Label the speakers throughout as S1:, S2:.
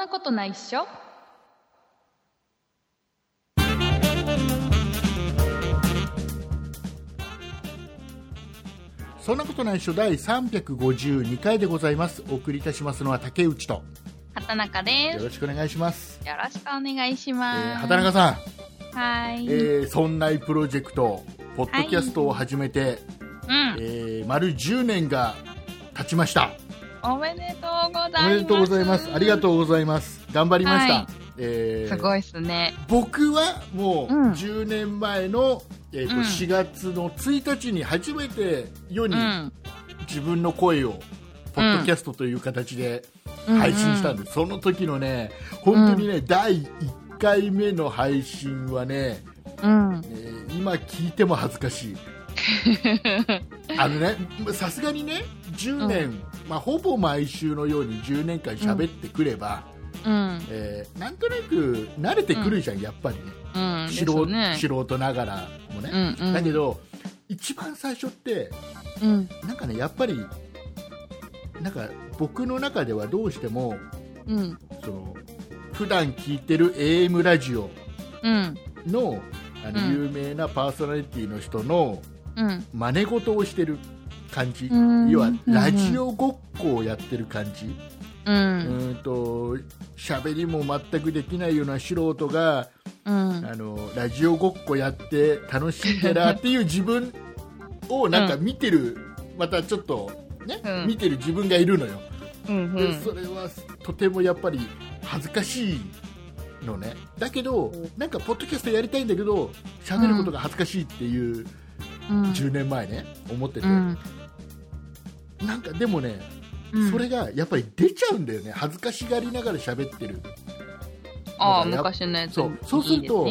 S1: なことないっしょ。
S2: そんなことないっしょ。第352回でございます。お送りいたしますのは竹内と。
S1: 畑中です。
S2: よろしくお願いします、
S1: よろしくお願いし
S2: え
S1: ます、
S2: ー畑中さん、
S1: はい、
S2: えー、そんないプロジェクトポッドキャストを始めて、
S1: うん。
S2: えー丸10年が経ちました
S1: おめでとうございます。
S2: おめでとうございます。ありがとうございます。頑張りました、
S1: はい。
S2: えー
S1: すごいっすね。
S2: 僕はもう
S1: うん。
S2: 10年前の、えーと
S1: うん。
S2: 4月の1日に初めて世に
S1: うん。
S2: 自分の声をポッドキャストという形で配信したんです、その時のね本当にね、第1回目の配信はね、
S1: うん。
S2: えー今聞いても恥ずかしい。あのねさすがにね10年、まあ、ほぼ毎週のように10年間喋ってくれば、
S1: うん。
S2: えーなんとなく慣れてくるじゃん、やっぱりね。
S1: うん
S2: 素
S1: ね。
S2: 素人ながらもね、
S1: うんうん。
S2: だけど一番最初って
S1: うん。
S2: なんかねやっぱりなんか僕の中ではどうしても
S1: うん。
S2: その普段聞いてる AM ラジオ
S1: うん。
S2: のあの、
S1: うん。
S2: 有名なパーソナリティの人の
S1: うん。
S2: 真似事をしてる感じ、
S1: うん。
S2: 要は
S1: うん。
S2: ラジオごっこをやってる感じ、
S1: う
S2: うんん、と喋りも全くできないような素人が
S1: うん。
S2: あのラジオごっこやって楽しんでらっていう自分をなんか見てる、またちょっと、ね
S1: うん。
S2: 見てる自分がいるのよ、
S1: うん
S2: でそれはとてもやっぱり恥ずかしいのね。だけどなんかポッドキャストやりたいんだけど喋ることが恥ずかしいっていう
S1: うん。
S2: 10年前ね思ってて、
S1: うん
S2: なんかでもね、
S1: うん。
S2: それがやっぱり出ちゃうんだよね。恥ずかしがりながら喋ってる。
S1: ああ昔のやつ
S2: そう。そうすると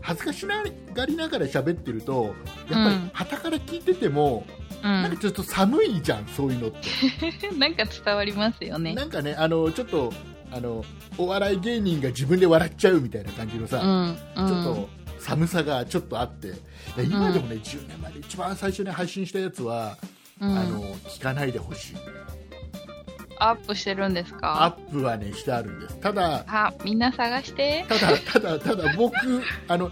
S2: 恥ずかしがりながら喋ってるとやっぱり
S1: うん。
S2: 旗から聞いてても、
S1: す
S2: なん
S1: ね
S2: かちょっと寒いじゃんそういうのって。
S1: う んなんか伝わりますよね。
S2: なんかねあのちょっとあのお笑い芸人が自分で笑っちゃうみたいな感じのさ、
S1: うん
S2: ちょっと寒さがちょっとあって。今でもね、10年前で一番最初に配信したやつは、
S1: うん。
S2: あの聞かないでほしい。
S1: アップしてるんです
S2: アッ
S1: か
S2: プはねしてあるんです。ただ
S1: あみんな探して。
S2: ただただただ僕あの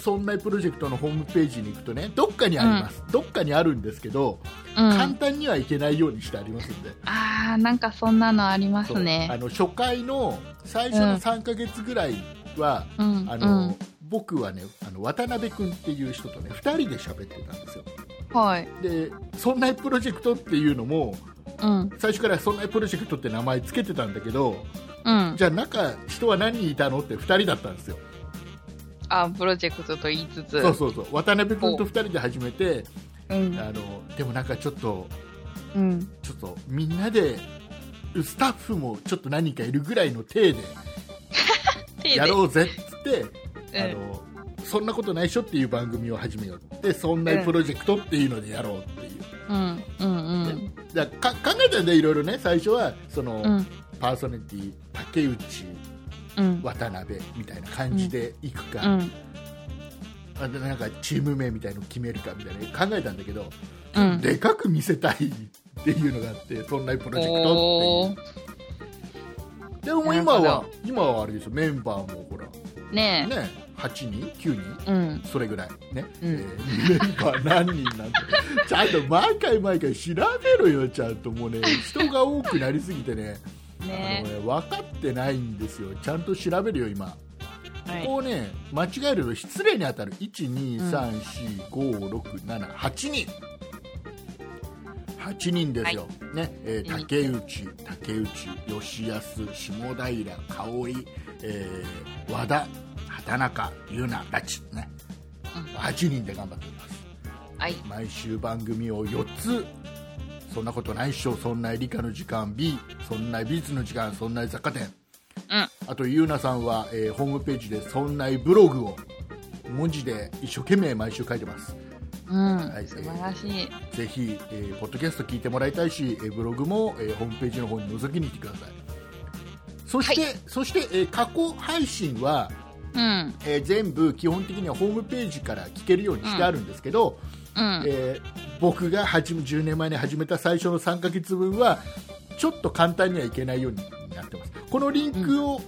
S2: そんなプロジェクトのホームページに行くとねどっかにあります、どっかにあるんですけど、
S1: うん。
S2: 簡単にはいけないようにしてありますんで、
S1: あーなんかそんなのあります
S2: そう。あ
S1: ね
S2: の初回の最初の3ヶ月ぐらいは、
S1: うん
S2: あの僕はねあの渡辺君っていう人とね2人で喋ってたんですよ。
S1: うんはい。
S2: でそんなプロジェクトっていうのも
S1: うん。
S2: 最初からそんなプロジェクトって名前つけてたんだけど
S1: うん。
S2: じゃあ中人は何人いたのって2人だったんですよ。
S1: あプロジェクトと言いつつ。
S2: そうそうそう。渡辺君と2人で始めて
S1: うん。
S2: あのでもなんかちょっと
S1: うん。
S2: ちょっとみんなでスタッフもちょっと何人かいるぐらいの体 で。やろうぜっつって、
S1: うん。
S2: あのそんなことないっしょっていう番組を始めようでそんなプロジェクトっていうのでやろうっていう、
S1: うんうんうん。
S2: だか考えたんだよいろいろね。最初はその、
S1: うん。
S2: パーソナリティ竹内
S1: うん。
S2: 渡辺みたいな感じでいくか、
S1: うん。
S2: あでなんかチーム名みたいのを決めるかみたいな。考えたんだけど、
S1: うん。
S2: でかく見せたいっていうのがあってそんなプロジェクト
S1: お
S2: っていう。
S1: ー。
S2: でも今は
S1: ほ
S2: 今はあれですよ。メンバーもほら
S1: ね
S2: ね8人？9人？
S1: えうん。
S2: それぐらいね、
S1: うん。
S2: えーメンバー何人なんて ちゃんと毎回毎回調べろよちゃんともうね。人が多くなりすぎてね。あ
S1: ね
S2: のね分かってないんですよ。ちゃんと調べるよ今。
S1: はい。
S2: こうね間違えると失礼に当たる。1234567人。8人ですよ、ね。えー
S1: いい
S2: 竹内竹内吉安下平香織、えー和田畑中優奈ラチね。
S1: うん。
S2: 8人で頑張っております。
S1: はい。
S2: 毎週番組を4つそんなことないっしょそんな理科の時間 B そんな美術の時間そんな雑貨店。
S1: うん。
S2: あとゆうなさんは、えーホームページでそんなブログを文字で一生懸命毎週書いてます。
S1: うん。
S2: はい。
S1: 素晴らしい。
S2: ぜひ、えーポッドキャスト聞いてもらいたいし、えーブログも、えーホームページの方に覗きに来てくださいそして、そして、えー過去配信は、
S1: うん。
S2: えー全部基本的にはホームページから聞けるようにしてあるんですけど、
S1: うん。
S2: えー僕が始め10年前に始めた最初の3ヶ月分はちょっと簡単にはいけないようになってます。このリンクを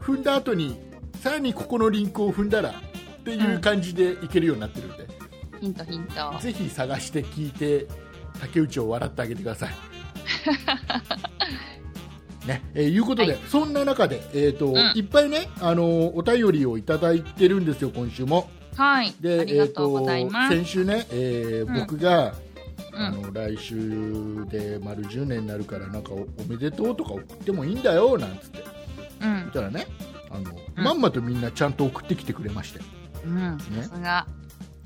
S2: 踏んだ後に、さらにここのリンクを踏んだらっていう感じでいけるようになってるんで、
S1: ヒントヒント。
S2: ぜひ探して聞いて竹内を笑ってあげてください。ねえーいうことで、
S1: はい
S2: そんな中で、えーと
S1: ん
S2: いっぱいね、あのーお便りをいただいてるんですよ、今週も。
S1: はい。
S2: で
S1: ありがとうございます。
S2: えーと先週ね、えー
S1: うん
S2: 僕が、
S1: うん
S2: あの来週で丸10年になるからなんかおおめでとうとか送ってもいいんだよなんつって
S1: うん。
S2: たらねあの、
S1: うん
S2: まんまとみんなちゃんと送ってきてくれまして
S1: うん。さすが。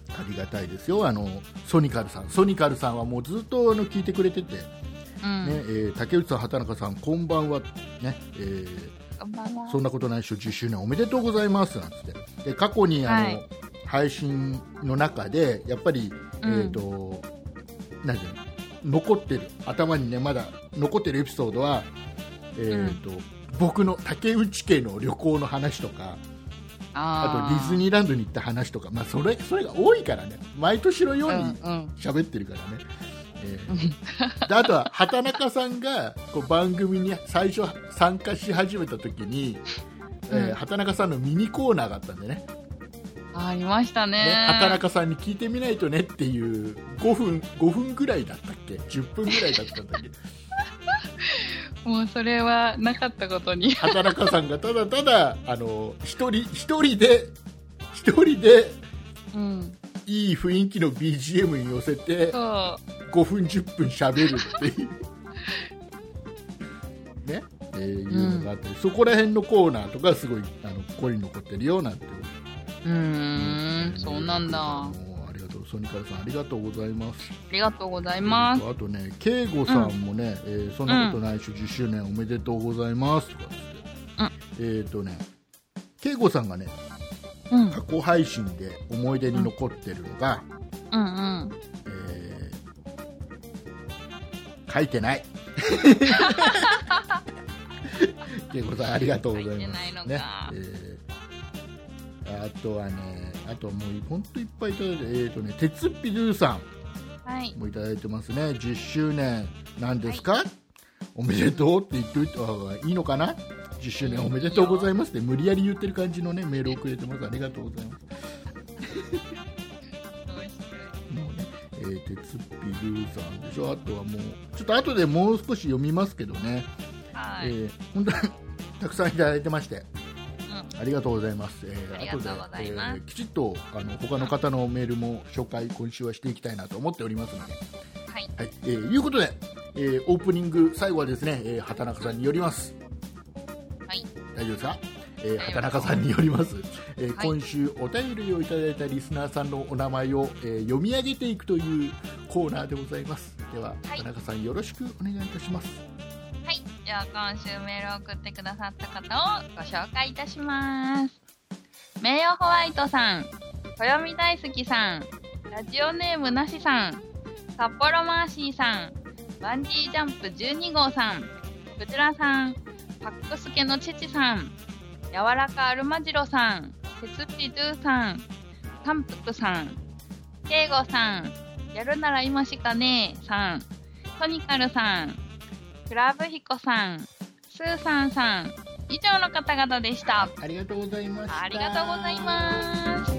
S2: ありがたいですよあのソニカルさんソニカルさんはもうずっとあの聞いてくれてて、ね
S1: うん。
S2: えー竹内さん畑中さんこんばんは、ねえー
S1: こん。
S2: そんなことないっしょ10周年おめでとうございます。なんつって。で過去にあの、
S1: はい。
S2: 配信の中でやっぱり、
S1: うん。
S2: えー、となんていうの残ってる。頭にねまだ残ってるエピソードは、えーと僕の竹内家の旅行の話とかあとディズ
S1: ー
S2: ニーランドに行った話とか、まあ、それそれが多いからね。毎年のように
S1: うんうん。
S2: 喋ってるからね。えーであとは畑中さんがこう番組に最初参加し始めた時に、えー
S1: うん
S2: 畑中さんのミニコーナーがあったんでね
S1: ありました
S2: ね
S1: ね。
S2: 畑中さんに聞いてみないとねっていう5分 ,5 分ぐらいだったっけ？10分ぐらいだったんだっけ？
S1: もうそれはなかったことに。
S2: 畑中さんがただただあの一人一人で一人で
S1: うん。
S2: いい雰囲気の BGM に寄せて
S1: そ
S2: 5分10分しゃべるっていうね？えーいうのがあったり、そこら辺のコーナーとかすごいあのここに残ってるよなんて
S1: う。うーん。そうなんだ。
S2: ありがとうソニカルさんありがとうございます
S1: りがとうございます。
S2: あとね慶吾さんもね、えーそんなことないし、10周年おめでとうございますとかっつって、えっ、とね慶吾さんがね
S1: うん。
S2: 過去配信で思い出に残ってるのが、
S1: うんうん。
S2: えー書いてない。慶吾さんありがとうございます。ねえーあとはね、あとはもう本当いっぱいいただいて、えーとね、鉄っぴドゥさ
S1: はい
S2: ん。もいただいてますね。10周年なんですか、おめでとうって言っておいた方がいいのかな？?10 周年おめでとうございますって無理やり言ってる感じのね、メールをくれてます。ありがとうございます。もうね、えー、鉄っぴさんでしょ、あとはもう、ちょっと後でもう少し読みますけどね、
S1: はい。
S2: えー本当にたくさんいただいてまして、
S1: うん
S2: ありがとうございます。えー
S1: ありがとうございます
S2: 後でえーきちっとあの他の方のメールも紹介、今週はしていきたいなと思っておりますので、
S1: はい。
S2: はい、えーいうことで、えーオープニング、最後はですね、えー畑中さんによります。
S1: はい。
S2: 大丈夫ですか、えー畑中さんによります、えー
S1: はい
S2: 今週お便りをいただいたリスナーさんのお名前を、えー読み上げていくというコーナーでございますでは、
S1: い
S2: 畑中さんよろしくお願いいたします
S1: はい。では今週メールを送ってくださった方をご紹介いたします。名誉ホワイトさん、暦大好きさん、ラジオネームなしさん、札幌マーシーさん、バンジージャンプ12号さん、クジラさん、パックスケのチチさん、柔らかアルマジロさん、鉄ピドゥさん、タンプクさん、ケイゴさん、やるなら今しかねえさん、トニカルさん、クラブヒコさん、スーさんさん、以上の方々でした。
S2: ありがとうございました
S1: ありがとうございます。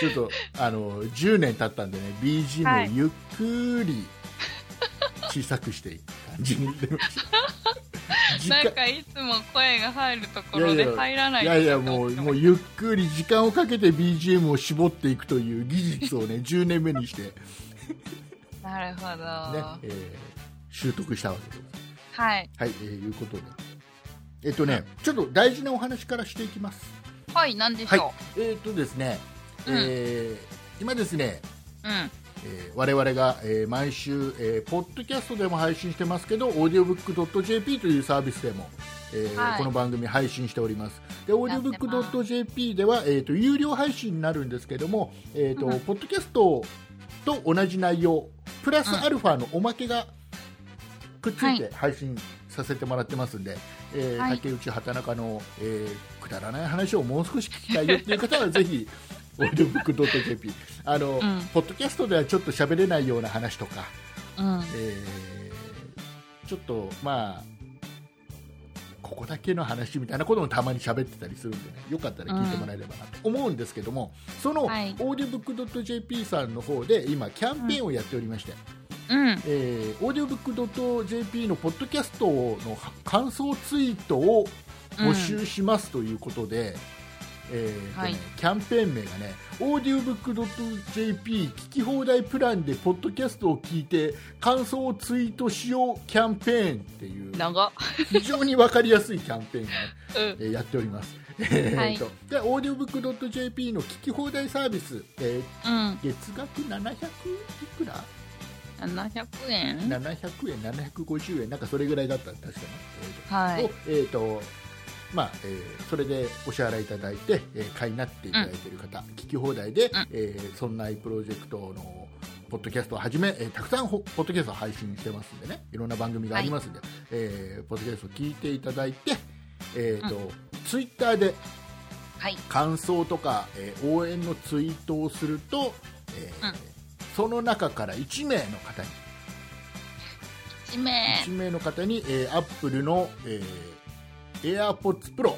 S2: ちょっとあの10年経ったんでね BGM
S1: はい。
S2: をゆっくり小さくしていく感じになりました。
S1: なんかいつも声が入るところで入らない
S2: いやいやもうもうゆっくり時間をかけて BGM を絞っていくという技術をね10年目にして、ね
S1: なるほど。
S2: えー習得したわけです。
S1: はい。
S2: はい、えーいうことで。えっとねちょっと大事なお話からしていきます
S1: はい、なんでし
S2: はい。
S1: ょ
S2: えっとですね、
S1: うん。
S2: えー今ですね
S1: う。うん。
S2: えー我々が、えー毎週、えーポッドキャストでも配信してますけど、オーディオブックドット JP というサービスでも、えー
S1: はい。
S2: この番組配信しております。で、オーディオブックドット JP では、えっ、と、有料配信になるんですけども、えっ、と、
S1: うん。
S2: ポッドキャストと同じ内容、プラスアルファのおまけがくっついて配信させてもらってますんで、えー
S1: はい。
S2: 竹内畑中の、えーくだらない話をもう少し聞きたいよっていう方はぜひ オーディオブックドット JP あの、
S1: うん
S2: ポッドキャストではちょっと喋れないような話とか、
S1: うん。
S2: えーちょっとまあここだけの話みたいなこともたまに喋ってたりするんでねよかったら聞いてもらえればなと思うんですけども、そのオ
S1: はい
S2: ーディオブックドット JP さんの方で今キャンペーンをやっておりまして、
S1: うん。
S2: えー、オーディオブックドット JP のポッドキャストの感想ツイートを募集しますということで、えーとね
S1: はい
S2: キャンペーン名がね、オーディオブックドット JP 聞き放題プランでポッドキャストを聞いて感想をツイートしようキャンペーンっていう
S1: 長っ。
S2: 非常に分かりやすいキャンペーンをね、
S1: うん。
S2: えーやっております。え
S1: はい
S2: ー とでオーディオブックドット JP の聞き放題サービス、えー
S1: うん。
S2: 月額700いくら
S1: ？700円
S2: ？700円、750円、なんかそれぐらいだったら確かな、
S1: はい
S2: えーと。をえーとまあえーそれでお支払いいただいて、えー、買いになっていただいている方、聞き放題で、
S1: うん。
S2: えーそんなプロジェクトのポッドキャストをはじめ、えーたくさんほポッドキャストを配信してますんでね。いろんな番組がありますんで、えーポッドキャストを聞いていただいて、えーとツイッターで
S1: はい。
S2: 感想とか、えー応援のツイートをすると、えー
S1: うん。
S2: その中から1名の方に
S1: 1名。
S2: 1名の方に、えー、アップルの、えー、AirPods Pro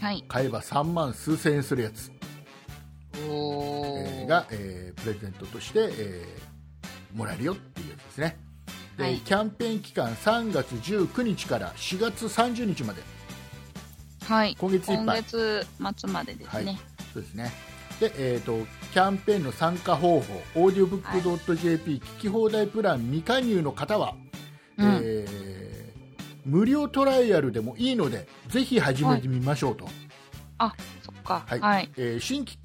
S1: はい。
S2: 買えば3万数千円するやつ。えーが、えープレゼントとして、えーもらえるよっていうやつですね。で、
S1: はい。
S2: キャンペーン期間3月19日から4月30日まで。
S1: はい。
S2: 今月いっぱい。
S1: 今月末までです
S2: はい。
S1: ね。
S2: そうですね。で、えー、とキャンペーンの参加方法オーディオブックドット JP 聞き放題プラン未加入の方は、
S1: うん。
S2: えー無料トライアルでもいいのでぜひ始めてみましょうと、
S1: そっか。
S2: はい
S1: はい。
S2: えー新規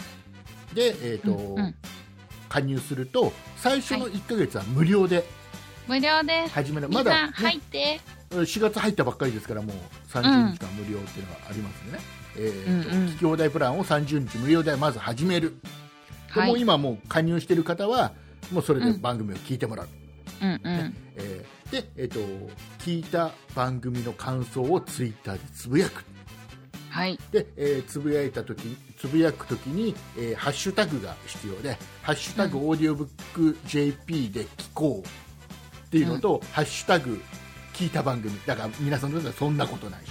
S2: で、えーと
S1: うんうん
S2: 加入すると最初の1ヶ月は無料で
S1: 無料です。
S2: 始める、まだ、ね
S1: 入って。
S2: 4月入ったばっかりですからもう30日間無料っていうのがありますんでね、えーと
S1: うんうん
S2: 聞き放題プランを30日無料でまず始めるで
S1: はい。
S2: もう今もう加入している方はもうそれで番組を聞いてもらう、
S1: うんうん。
S2: えーで、えー、と聞いた番組の感想をツイッターでつぶやく。
S1: はい。
S2: で、えーつぶやいた時つぶやくときに、えーハッシュタグが必要で「ハッシュタグオーディオブック JP で聞こう」っていうのと、ハッシュタグ聞いた番組。だから皆さんの中ではそんなことないし、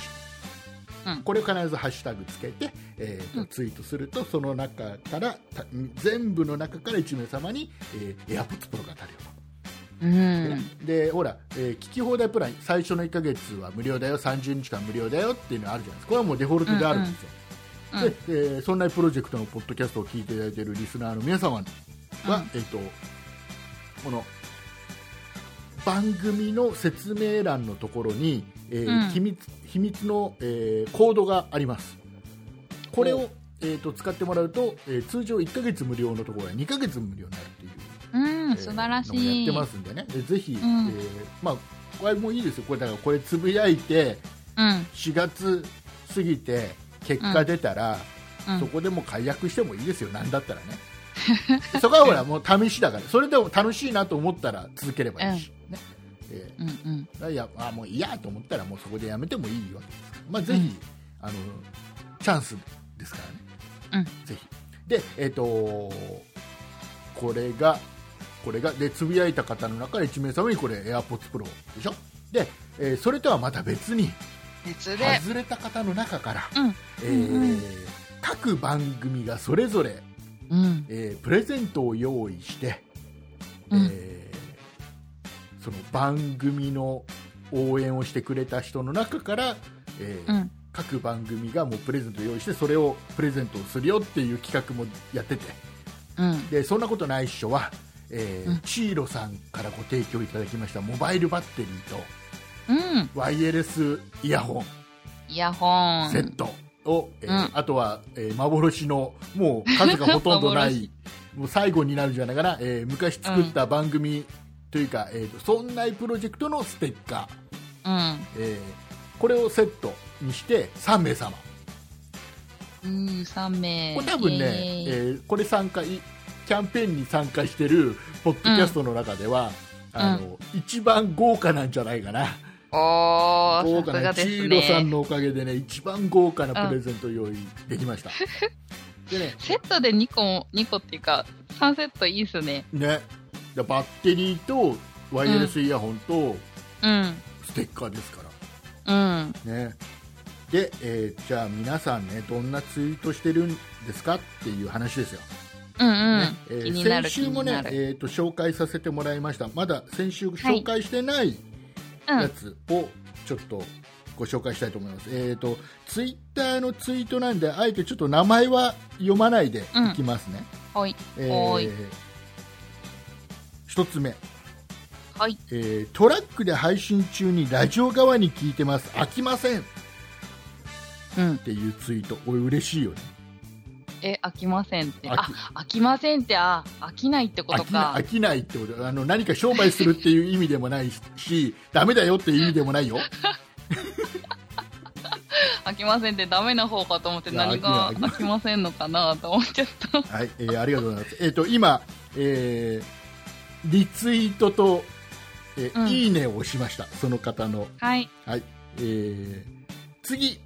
S1: うん。
S2: これを必ずハッシュタグつけて、えーと
S1: うん。
S2: ツイートするとその中からた全部の中から1名様に、えー、AirPods Pro が当たるよと。
S1: うん。
S2: でほら、えー聞き放題プラン最初の1ヶ月は無料だよ30日間無料だよっていうのがあるじゃないですか。これはもうデフォルトであるんですよ、
S1: うん。うん。
S2: で、えーそんなプロジェクトのポッドキャストを聞いていただいているリスナーの皆様は、
S1: うん。
S2: えー、とこの番組の説明欄のところに、えー
S1: うん。
S2: 秘密秘密の、えーコードがあります。これを、えー、と使ってもらうと、えー通常1ヶ月無料のところが2ヶ月無料になう
S1: うん、素晴らしい。
S2: のをやってますんでね、でぜひ、
S1: ん。
S2: えーまあ、これもいいですよ、これだからこれつぶやいて、
S1: うん。
S2: 4月過ぎて、結果出たら、
S1: うん。
S2: そこでもう解約してもいいですよ、なんだったらね。そこはほら、もう試しだから、それでも楽しいなと思ったら続ければいいし、ね。え
S1: うんうん。
S2: ーいやあもういいやと思ったら、もうそこでやめてもいいわけです。から、まあ、ぜひ、
S1: うん。
S2: あのチャンスですからね、ぜひ。で、えっ、とこれが、これが、で、つぶやいた方の中で1名様にこれ、AirPods Pro でしょ？で、えーそれとはまた別に、
S1: 別で。
S2: 外れた方の中から、
S1: うん。
S2: えー
S1: うんうん
S2: 各番組がそれぞれ、
S1: うん。
S2: えープレゼントを用意して、
S1: うん
S2: えーその番組の応援をしてくれた人の中から、えー
S1: うん。
S2: 各番組がもうプレゼントを用意してそれをプレゼントをするよっていう企画もやってて
S1: うん。
S2: でそんなことないっしょは、えー
S1: うん。
S2: チーロさんからご提供いただきましたモバイルバッテリーと
S1: うん。
S2: ワイヤレスイヤホン。
S1: イヤホン。
S2: セット。を、えー
S1: うん。
S2: あとは、えー幻のもう数がほとんどない もう最後になるんじゃないかな、えー昔作った番組というか、えーと「そんないプロジェクト」のステッカー、
S1: うん。
S2: えーこれをセットにして3名様。
S1: うー、3名。
S2: これ多分ね、えーこれ参加いキャンペーンに参加してるポッドキャストの中では、あの一番豪華なんじゃないかな、
S1: おー、
S2: 豪華なチーロさん
S1: ね。
S2: のおかげでね一番豪華なプレゼント用意できました、でね
S1: セットで2個も、2個っていうか、3セットいいっすね。
S2: ねでバッテリーとワイヤレスイヤホンと
S1: うん。
S2: ステッカーですから、
S1: うん。
S2: ねで、えーじゃあ皆さんねどんなツイートしてるんですかっていう話ですよ、
S1: うんうん。
S2: ねえ先週もね。えー、と紹介させてもらいましたまだ先週紹介してないやつをちょっとご紹介したいと思います、えー、とツイッターのツイートなんであえてちょっと名前は読まないでいきますね、
S1: うん。はい。
S2: え
S1: はい
S2: ー一つ目、
S1: はい。
S2: えートラックで配信中にラジオ側に聞いてます飽きませんっ
S1: うん。
S2: ていうツイートこれ嬉しいよね
S1: え、飽きませんって。
S2: 飽
S1: あ
S2: き、
S1: 飽きませんって、あ、飽きないってことか
S2: 飽。きないってことあの何か商売するっていう意味でもないしダメだよっていう意味でもないよ
S1: 飽きませんってダメな方かと思って何が
S2: 飽き
S1: ませんのかなと思っちゃった。
S2: はい、えーありがとうございます。えっ、と今、えーリツイートと、えー
S1: うん
S2: いいねを押しました。その方の
S1: はい。
S2: はい。えー次。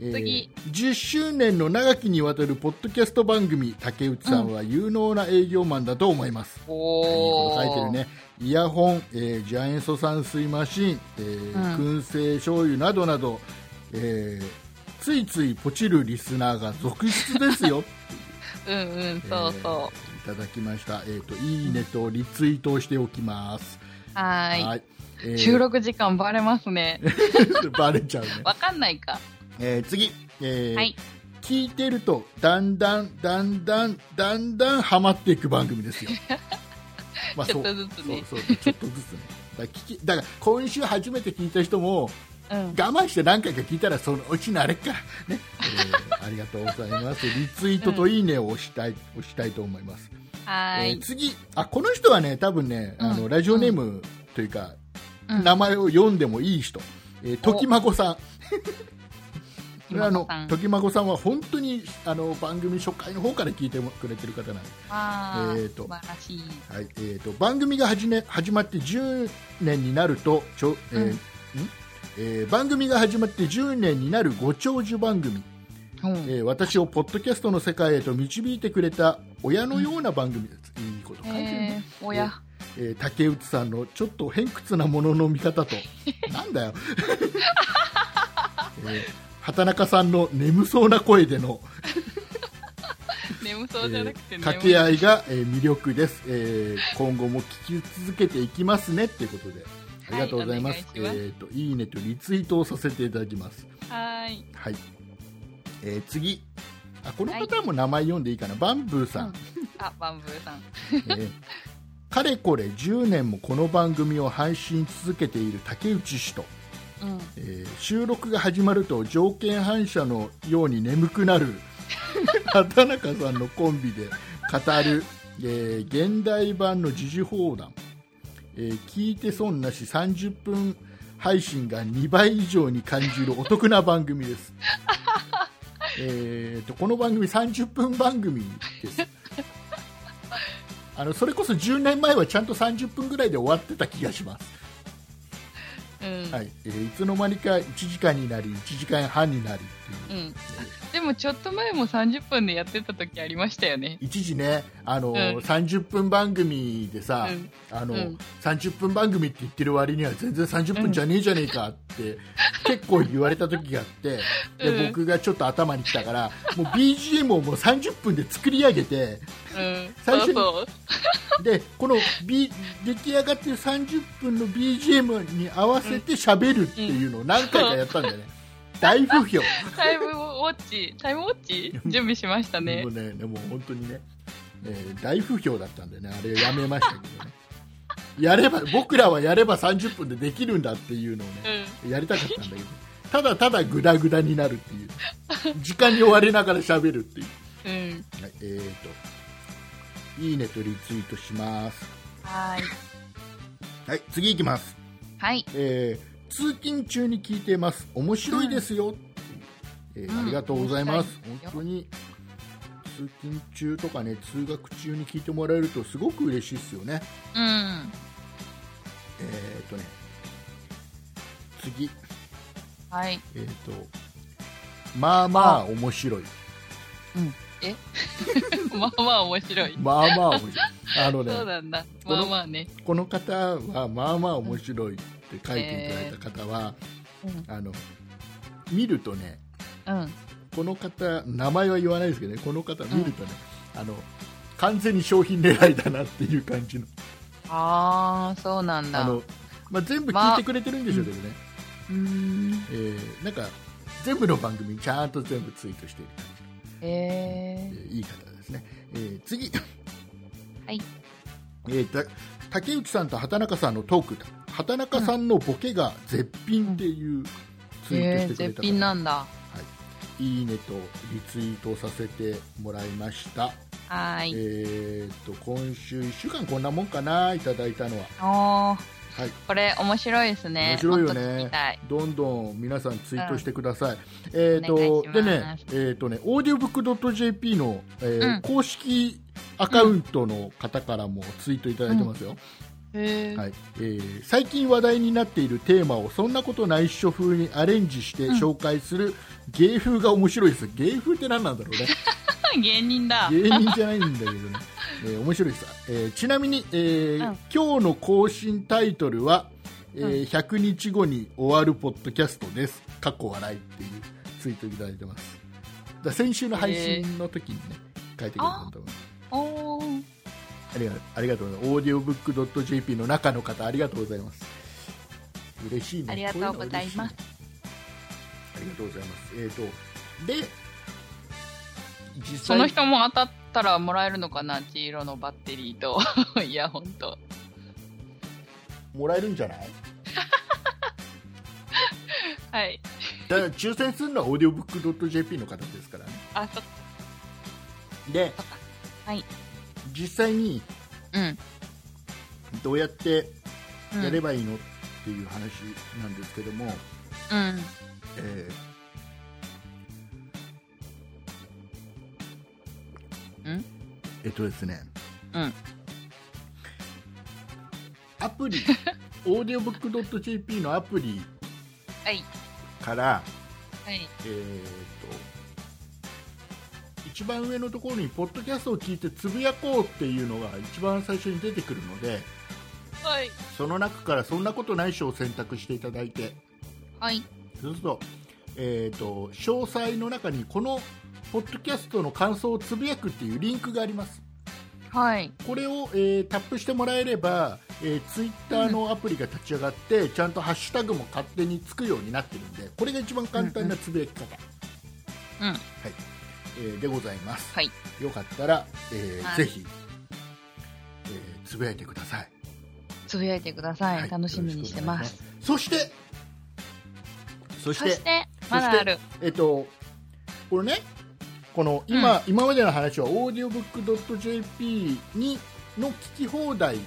S2: えー
S1: 次
S2: 10周年の長きにわたるポッドキャスト番組竹内さんは有能な営業マンだと思います、いい
S1: お
S2: 書いてるね。イヤホン、えージャイエンソ散水マシン、えー
S1: うん。
S2: 燻製醤油などなど、えーついついポチるリスナーが続出ですよ。
S1: うんうん、そうそ
S2: えーいただきました、えーといいねとリツイートをしておきます、
S1: う。はーい。
S2: はい。えー
S1: 収録時間バレますね。
S2: バレちゃうね、
S1: わかんないか。
S2: えー次、えー
S1: はい。
S2: 聞いてるとだんだんだんだんだんだんハマっていく番組ですよ。まあ
S1: ちょっとずつね。
S2: そうそうちょっとずつね。だから聞きだから今週初めて聞いた人も
S1: うん。
S2: 我慢して何回か聞いたらそのうち慣れっか。らね、えーありがとうございます。リツイートといいねを押したい、押したいと思います。
S1: はーい。
S2: えー次。あこの人はね多分ね、あの
S1: うん
S2: ラジオネームというか、
S1: うん。
S2: 名前を読んでもいい人、えー、時孫さん あの時孫さん。は本当にあの番組初回の方から聞いてくれてる方なんで、
S1: あー
S2: えーと
S1: 素晴らしい。
S2: はいえー、と番組が始,、ね、始まって10年になるとちょ、えー
S1: うん。
S2: ん？えー番組が始まって10年になるご長寿番組、
S1: う。ん
S2: えー私をポッドキャストの世界へと導いてくれた親のような番組です、いいこと書いてるね、
S1: えー、親。
S2: えー竹内さんのちょっと偏屈なものの見方と。なんだよ、えー畑中さんの眠そうな声での、
S1: 眠
S2: え
S1: そうじゃなくて
S2: ー
S1: 眠
S2: 掛け合いが、えー魅力です、えー今後も聞き続けていきますね。ということでありがとうございます,、
S1: はいい
S2: えーといいねとリツイートをさせていただきます。
S1: はーい。
S2: はい、えー次。あこの方も名前読んでいいかな、バンブーさん、
S1: うん。あ、バンブーさん。
S2: えーかれこれ10年もこの番組を配信続けている竹内氏と、
S1: うん。
S2: えー収録が始まると条件反射のように眠くなる 畑中さんのコンビで語る、えー現代版の時事放談、えー聞いて損なし30分配信が2倍以上に感じるお得な番組です。えーとこの番組30分番組ですあのそれこそ10年前はちゃんと30分ぐらいで終わってた気がします
S1: うん。
S2: はいえーいつの間にか1時間になり1時間半になりっていう、
S1: うん。でもちょっと前も30分でやってた時ありましたよね。
S2: 一時ねあの、
S1: ん
S2: 30分番組でさ、
S1: うん
S2: あの
S1: うん
S2: 30分番組って言ってる割には全然30分じゃねえじゃねえかって、結構言われた時があってで、
S1: うん
S2: 僕がちょっと頭にきたからもう BGM をもう30分で作り上げて
S1: うん。
S2: 最初に。でこの、B、出来上がってる30分の BGM に合わせて喋るっていうのを何回かやったんだよね、大不評
S1: タイムウォッチ、タイムウォッチ？準備しましたね
S2: もう。ねでも本当にね、えー大不評だったんでねあれやめましたけどねやれば僕らはやれば30分でできるんだっていうのをね、
S1: うん。
S2: やりたかったんだけどただただグダグダになるっていう時間に追われながら喋るっていう、
S1: うん。
S2: はいえー、といいねとリツイートします
S1: はい。
S2: はい次いきます、
S1: はい。
S2: えー通勤中に聞いてます。面白いですよ、えー
S1: うん
S2: ありがとうございます。
S1: 面白いよ
S2: 本当に通勤中とかね通学中に聞いてもらえるとすごく嬉しいですよね。
S1: うん。
S2: えーっとね次。
S1: はい。
S2: えーっとまあまあ面白い。
S1: え？まあまあ面白い。
S2: まあまあ面白い。あのね
S1: そうなんだ。
S2: この
S1: まあまあね。
S2: この方はまあまあ面白いって書いていただいた方は、
S1: うん。
S2: あの見るとね
S1: うん。
S2: この方名前は言わないですけどねこの方見るとね、あの完全に商品狙いだなっていう感じの。
S1: ああ、そうなんだ。
S2: あの、まあ、全部聞いてくれてるんでしょうけどね、
S1: うーん。
S2: えーなんか全部の番組にちゃんと全部ツイートしている感じ
S1: へえ
S2: の、えーいい方ですね、えー次、
S1: はい。
S2: えーた竹内さんと畑中さんのトーク畑中さんのボケが絶品っていうツイートしてくれ
S1: へえ絶
S2: た方、
S1: 品なんだ。
S2: はい、いいねとリツイートさせてもらいました、
S1: はーい。
S2: えー、と今週1週間こんなもんかないただいたのは、はい、
S1: これ面白いですね。
S2: 面白いよね。どんどん皆さんツイートしてください、えー、
S1: お願いします。
S2: とでねえー、とねオーディオブックドット JP の、えー
S1: うん。
S2: 公式アカウントの方からもツイートいただいてますよ、
S1: へえ。
S2: はい。えー最近話題になっているテーマをそんなことないっしょ風にアレンジして
S1: うん。
S2: 紹介する芸風が面白いです。芸風って何なんだろうね。
S1: 芸人だ。
S2: 芸人じゃないんだけどね、えー面白いです、えーちなみに、えー
S1: うん。
S2: 今日の更新タイトルは、えー100日後に終わるポッドキャストです。かっこ笑いっていうツイートいただいてます。だ先週の配信の時にね、書いてくれたんだと思いますありがありがとうございます。オーディオブックドット JP の中の方ありがとうございます。嬉しいね。
S1: ありがとうございます。
S2: こういうの嬉しいありがとうございます。えっ、とで実際
S1: その人も当たったらもらえるのかな？黄色のバッテリーと。イヤホンと。
S2: もらえるんじゃない？
S1: はい。
S2: だから抽選するのはオーディオブックドット JP の方ですからね。
S1: あ、そ。
S2: で、
S1: はい
S2: 実際に
S1: うん。
S2: どうやって
S1: うん
S2: やればいいのっていう話なんですけども、
S1: うん。
S2: えー
S1: ん？
S2: えっとですね、
S1: うん
S2: アプリ オーディオブックドット JP のアプリ
S1: はい。
S2: から、
S1: はい。
S2: えー、と一番上のところにポッドキャストを聞いてつぶやこうっていうのが一番最初に出てくるので
S1: はい。
S2: その中からそんなことない章を選択していただいて
S1: はい。
S2: そうすると,、えー、と詳細の中にこのポッドキャストの感想をつぶやくっていうリンクがあります
S1: はい。
S2: これを、えータップしてもらえれば、えツイッターのアプリが立ち上がって、ちゃんとハッシュタグも勝手につくようになってるんでこれが一番簡単なつぶやき方、
S1: うん。
S2: えーでございます、
S1: はい
S2: よかったら、えー
S1: はい
S2: ぜひ、えーつぶやいてください、
S1: つぶやいてください。
S2: はい
S1: 楽しみにしてます。
S2: そしてそし
S1: てて、まだある。
S2: えっと、これね、この今,、今までの話は、オーディオブックドット JP にの聞き放題に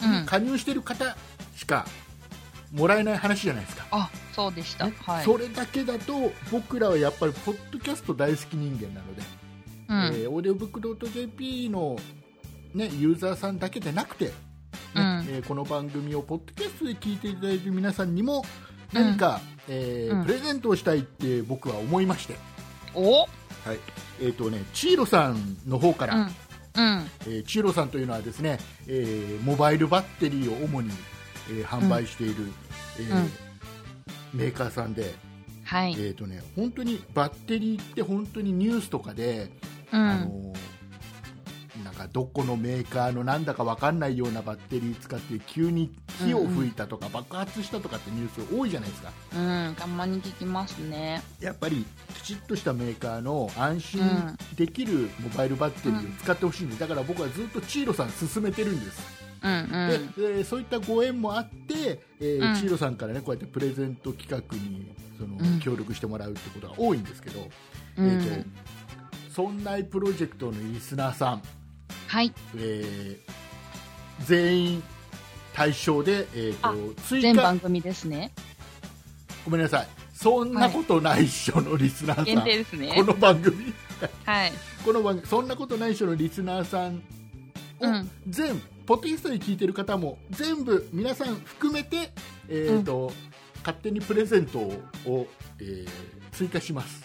S1: うん。
S2: 加入している方しかもらえない話じゃないですか、
S1: あ、そうでした。
S2: ね
S1: はい。
S2: それだけだと、僕らはやっぱり、ポッドキャスト大好き人間なので、
S1: うん。
S2: えーオーディオブックドット JP の、ね、ユーザーさんだけでなくて、ね
S1: うん
S2: えーこの番組をポッドキャストで聞いていただいている皆さんにも何か、えー
S1: うん
S2: プレゼントをしたいって僕は思いまして、
S1: お？
S2: はいえーとね、チーロさんの方から、
S1: うん。うん。
S2: えーチーロさんというのはですね、えーモバイルバッテリーを主に、えー販売している、えー
S1: うん
S2: メーカーさんで、
S1: はい。
S2: えーとね、本当にバッテリーって本当にニュースとかで、
S1: うん。
S2: あのなんかどこのメーカーのなんだか分かんないようなバッテリー使って急に火を吹いたとか爆発したとかってニュース多いじゃないですか
S1: うん。たまに聞きますね。
S2: やっぱりきちっとしたメーカーの安心
S1: うん
S2: できるモバイルバッテリーを使ってほしいんでだから僕はずっとチーロさん勧めてるんです、
S1: うんうん。
S2: ででそういったご縁もあって、えー
S1: うん
S2: チーロさんからねこうやってプレゼント企画にその、
S1: うん
S2: 協力してもらうってことが多いんですけど、
S1: うん
S2: えーとそんなプロジェクトのリスナーさん
S1: はい。
S2: えー全員対象で、えー、と追加
S1: 全番組ですね。
S2: ごめんなさいそんなことないっしょのリスナーさん、
S1: 限定ですね
S2: こ。の番組
S1: はい。
S2: この番組 そんなことないっしょのリスナーさんを
S1: うん
S2: 全、ポッドキャストで聞いてる方も全部皆さん含めて、えーと勝手にプレゼントを、えー追加します。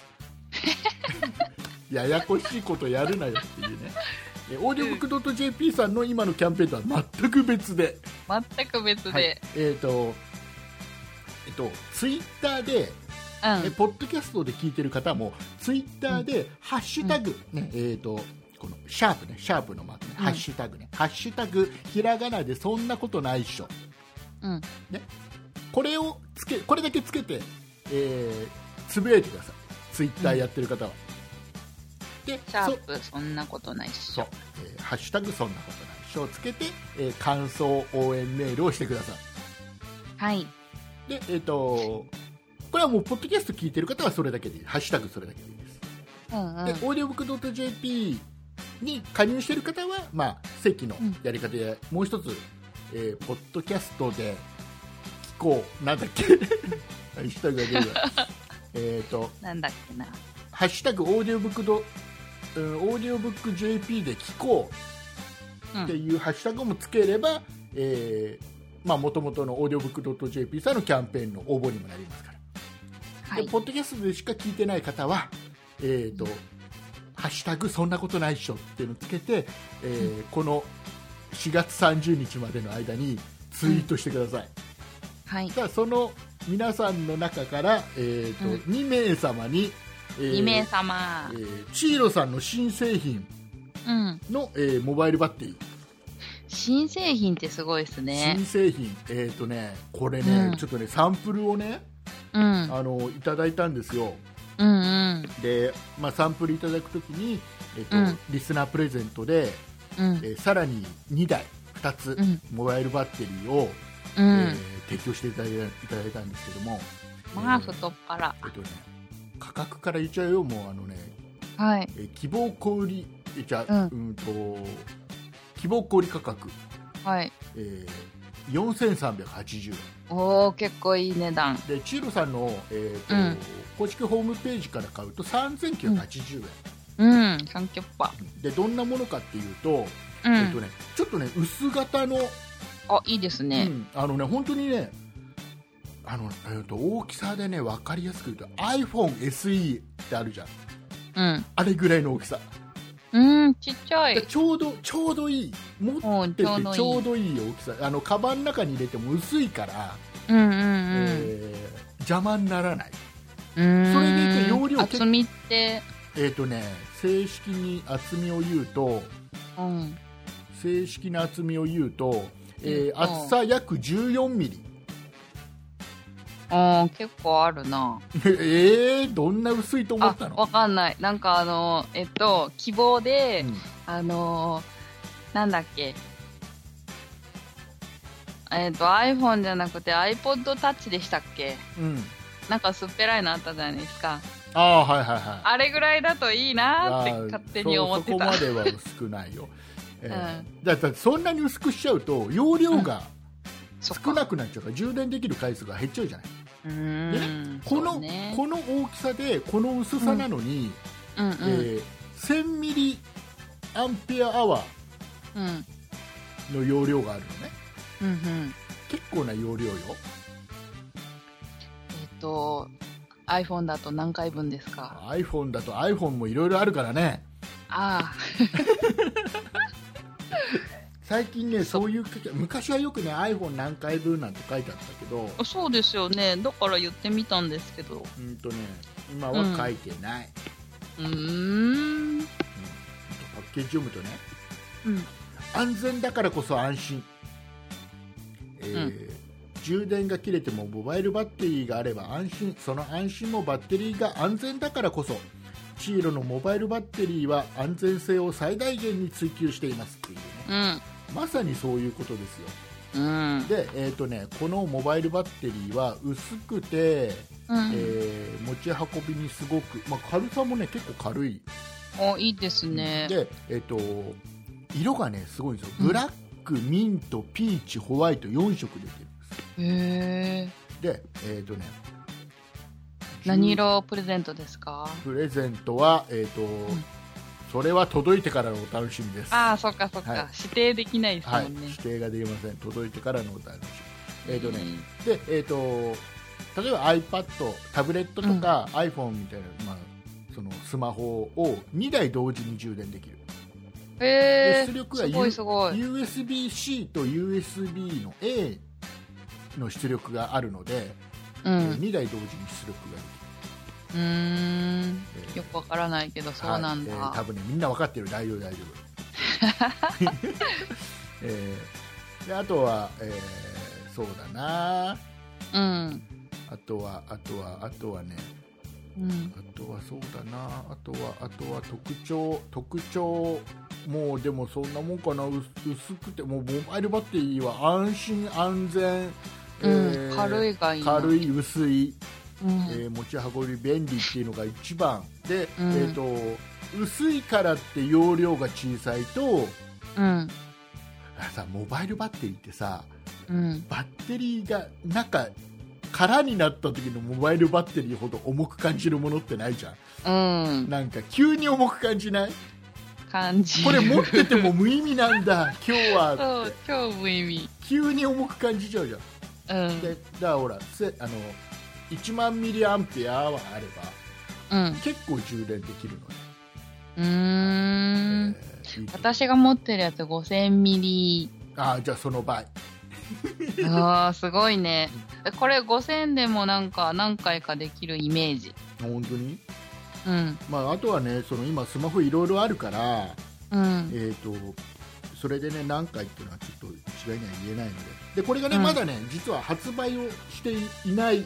S2: ややこしいことやるなよっていうね。えーオーディオブックドット JP さんの今のキャンペーンとは全く別で、
S1: 全く別
S2: はい。
S1: で。
S2: えっ、とえっとツイッターで
S1: うん。
S2: えポッドキャストで聞いてる方もツイッターで、ハッシュタグ、ねえー、とこのシャープねシャープのマークね、
S1: うん。
S2: ハッシュタグね。ハッシュタグひらがなでそんなことないっしょ。
S1: うん。
S2: これをつけこれだけつけて、えーつぶやいてください。ツイッターやってる方は、で
S1: シャープ、そんなことないっしょ。、
S2: えーハッシュタグそんなことないっしょをつけて、えー感想応援メールをしてください。
S1: はい。
S2: でえっ、とこれはもうポッドキャスト聞いてる方はそれだけでいい。ハッシュタグそれだけでいいです。
S1: うんうん。
S2: で、オーディオブックドット JP に加入している方は、まあ、正規のやり方で、もう一つ、えーポッドキャストで聞こう、なんだっけ、ハッシュタグが出るわえっと、
S1: なんだっけな。
S2: ハッシュタグオーディオブックド、うんオーディオブック JP で聞こうっていうハッシュタグもつければ、えーまあ、元々のオーディオブックドット JP さんのキャンペーンの応募にもなりますから。
S1: はい。
S2: でポッドキャストでしか聞いてない方は、えーとハッシュタグそんなことないっしょっていうのをつけて、えーこの4月30日までの間にツイートしてください、
S1: はい。
S2: さあその皆さんの中から、えーと
S1: うん
S2: 2名様に、えー
S1: 2名様
S2: え。ーチーロさんの新製品
S1: うん。
S2: の、えーモバイルバッテリー、
S1: 新製品ってすごいですね
S2: 新。製品、えーとね、これね、
S1: うん
S2: ちょっとねサンプルをね
S1: うん。
S2: あのいただいたんですよ
S1: うんうん。
S2: で、まあ、サンプルいただくときに、えっと
S1: うん
S2: リスナープレゼントで、
S1: うん。
S2: えーさらに2台2つ、
S1: うん
S2: モバイルバッテリーを、
S1: う
S2: え
S1: ん。
S2: ー提供していただいたんですけども、
S1: まあ、
S2: えー
S1: 太っ腹。
S2: えっとね、価格から言っちゃうよもうあのね、
S1: はい。
S2: えー希望小売じゃあ、
S1: うん
S2: うんと希望小売価格、
S1: はい。
S2: えー、4380円
S1: おー、結構いい値段。
S2: でチーロさんの、えーと
S1: うん
S2: 公式ホームページから買うと3980円、
S1: うん。サンキュッパ。
S2: でどんなものかっていうと、
S1: うん。
S2: えっとね、ちょっとね薄型の,、
S1: あ、いいです
S2: う
S1: ね。
S2: ん、あのね本当にねあの、えっと大きさでね分かりやすく言うと iPhoneSE ってあるじゃん
S1: うん。
S2: あれぐらいの大きさ
S1: うん、ちっちゃい。
S2: でちょうどちょうどいい持って
S1: うん、
S2: て
S1: ちょうどいい。
S2: 大きさあのカバンの中に入れても薄いから、
S1: うんうんうん。
S2: えー邪魔にならない
S1: うん
S2: それでいて容量結
S1: 厚みって、
S2: えっ、とね正式に厚みを言うと
S1: うん。
S2: 正式な厚みを言うと、えー厚さ約14ミリ
S1: あー結構あるな。
S2: えー、どんな薄いと思
S1: あ
S2: った、の？
S1: わかんない。なんかあの、えっと、希望で、
S2: うん
S1: あのー、なんだっけ。えっと、iPhone じゃなくて iPod Touch でしたっけ？
S2: うん、
S1: なんかすっぺらいのあったじゃないですか。
S2: ああはいはいはい
S1: あれぐらいだといいなーって勝手に思ってた。
S2: そそこまでは薄くないよ、えー
S1: う
S2: だってそんなに薄くしちゃうと容量が少なくなっちゃうから充電できる回数が減っちゃうじゃない、
S1: うーん。
S2: この
S1: ね、
S2: この大きさでこの薄さなのに、
S1: うんうん。
S2: えー1000ミリアンペアアワ
S1: うん。
S2: ーの容量があるのね
S1: うんうん。
S2: 結構な容量よ
S1: えっと、iPhone だと何回分ですか
S2: ？iPhone だと iPhone もいろいろあるからね
S1: あ
S2: 最近ねそういう昔はよくね iPhone 何回分なんて書いてあったけど
S1: あ、そうですよね。だから言ってみたんですけど。
S2: うんとね今は書いてない、
S1: うーん。
S2: パッケージ読むとね
S1: うん。
S2: 安全だからこそ安心、えー充電が切れてもモバイルバッテリーがあれば安心その安心もバッテリーが安全だからこそチーロのモバイルバッテリーは安全性を最大限に追求していますっていうね
S1: うん。
S2: まさにそういうことですよ
S1: うん。
S2: で、えーとね、このモバイルバッテリーは薄くて、
S1: うん。
S2: えー持ち運びにすごく、まあ、軽さもね結構軽い
S1: お、いいですね。
S2: で、えっと色がねすごいんですよ、ブラックミントピーチホワイト4色出てるんです
S1: へえ。
S2: でえっ、とね
S1: 何色プレゼントですか？
S2: プレゼントは、えーとそれは届いてからのお楽しみです。
S1: ああ、そっかそっか、
S2: はい。
S1: 指定できないですも
S2: はい、
S1: んね。
S2: 指定ができません。届いてからのお楽しみ。えっ、とね、
S1: うん
S2: でえっ、と例えば iPad タブレットとか、iPhone みたいな、まあ、そのスマホを2台同時に充電できる。
S1: へえ。
S2: 出力が
S1: すごいすごい。
S2: USB-C と USB の A の出力があるので、
S1: うん。
S2: 2台同時に出力がで
S1: うーん。よくわからないけど、そうなんだ。
S2: はい。えー多分ねみんな分かってる。大丈夫大丈夫、えーであとは、えーそうだな。
S1: うん。
S2: あとはあとはあとはね。
S1: うん。
S2: あとはそうだな。あとはあとは特徴特徴もうでもそんなもんかな。薄薄くてもうモバイルバッテリーは安心安全、
S1: うん、軽
S2: い
S1: いがいいな。
S2: 軽い薄い、
S1: うん。
S2: えー持ち運び便利っていうのが一番で、
S1: うん
S2: えー、と薄いからって容量が小さいと
S1: うん。
S2: あさモバイルバッテリーってさ
S1: うん。
S2: バッテリーが中空になった時のモバイルバッテリーほど重く感じるものってないじゃん
S1: うん。
S2: なんか急に重く感じない？
S1: 感じる。
S2: これ持ってても無意味なんだ 今日は
S1: そう超無意味。
S2: 急に重く感じちゃうじゃん
S1: うん。
S2: でだからほらせあの1万ミリアンペアはあれば
S1: うん。
S2: 結構充電できるのね、
S1: うーん。
S2: えーいいと
S1: 私が持ってるやつ5000ミリ。
S2: あじゃあその倍
S1: ああ、すごいね。これ5000でもなんか何回かできるイメージ。
S2: 本当に、
S1: うん。
S2: まあ、あとはねその今スマホいろいろあるから、
S1: うん。
S2: えー、とそれでね何回っていうのはちょっと一概には言えないのででこれがね、
S1: うん
S2: まだね実は発売をしていない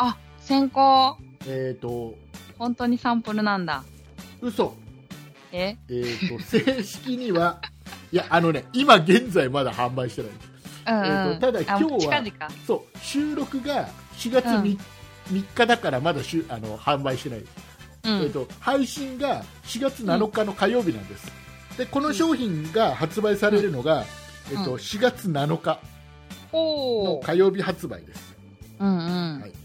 S1: あ、先行。
S2: えっ、と
S1: 本当にサンプルなんだ。
S2: 嘘
S1: え？
S2: えー、と 正式にはいやあのね今現在まだ販売してないんです
S1: うん、うん
S2: えーとただ今日は。そう収録が4月 3,、
S1: うん
S2: 3日だからまだしゅあの販売してないです、
S1: うん。
S2: えー、と配信が4月7日の火曜日なんです、でこの商品が発売されるのが、えー、と
S1: うん
S2: 4月7日の。火曜日発売です、
S1: うんうん。
S2: はい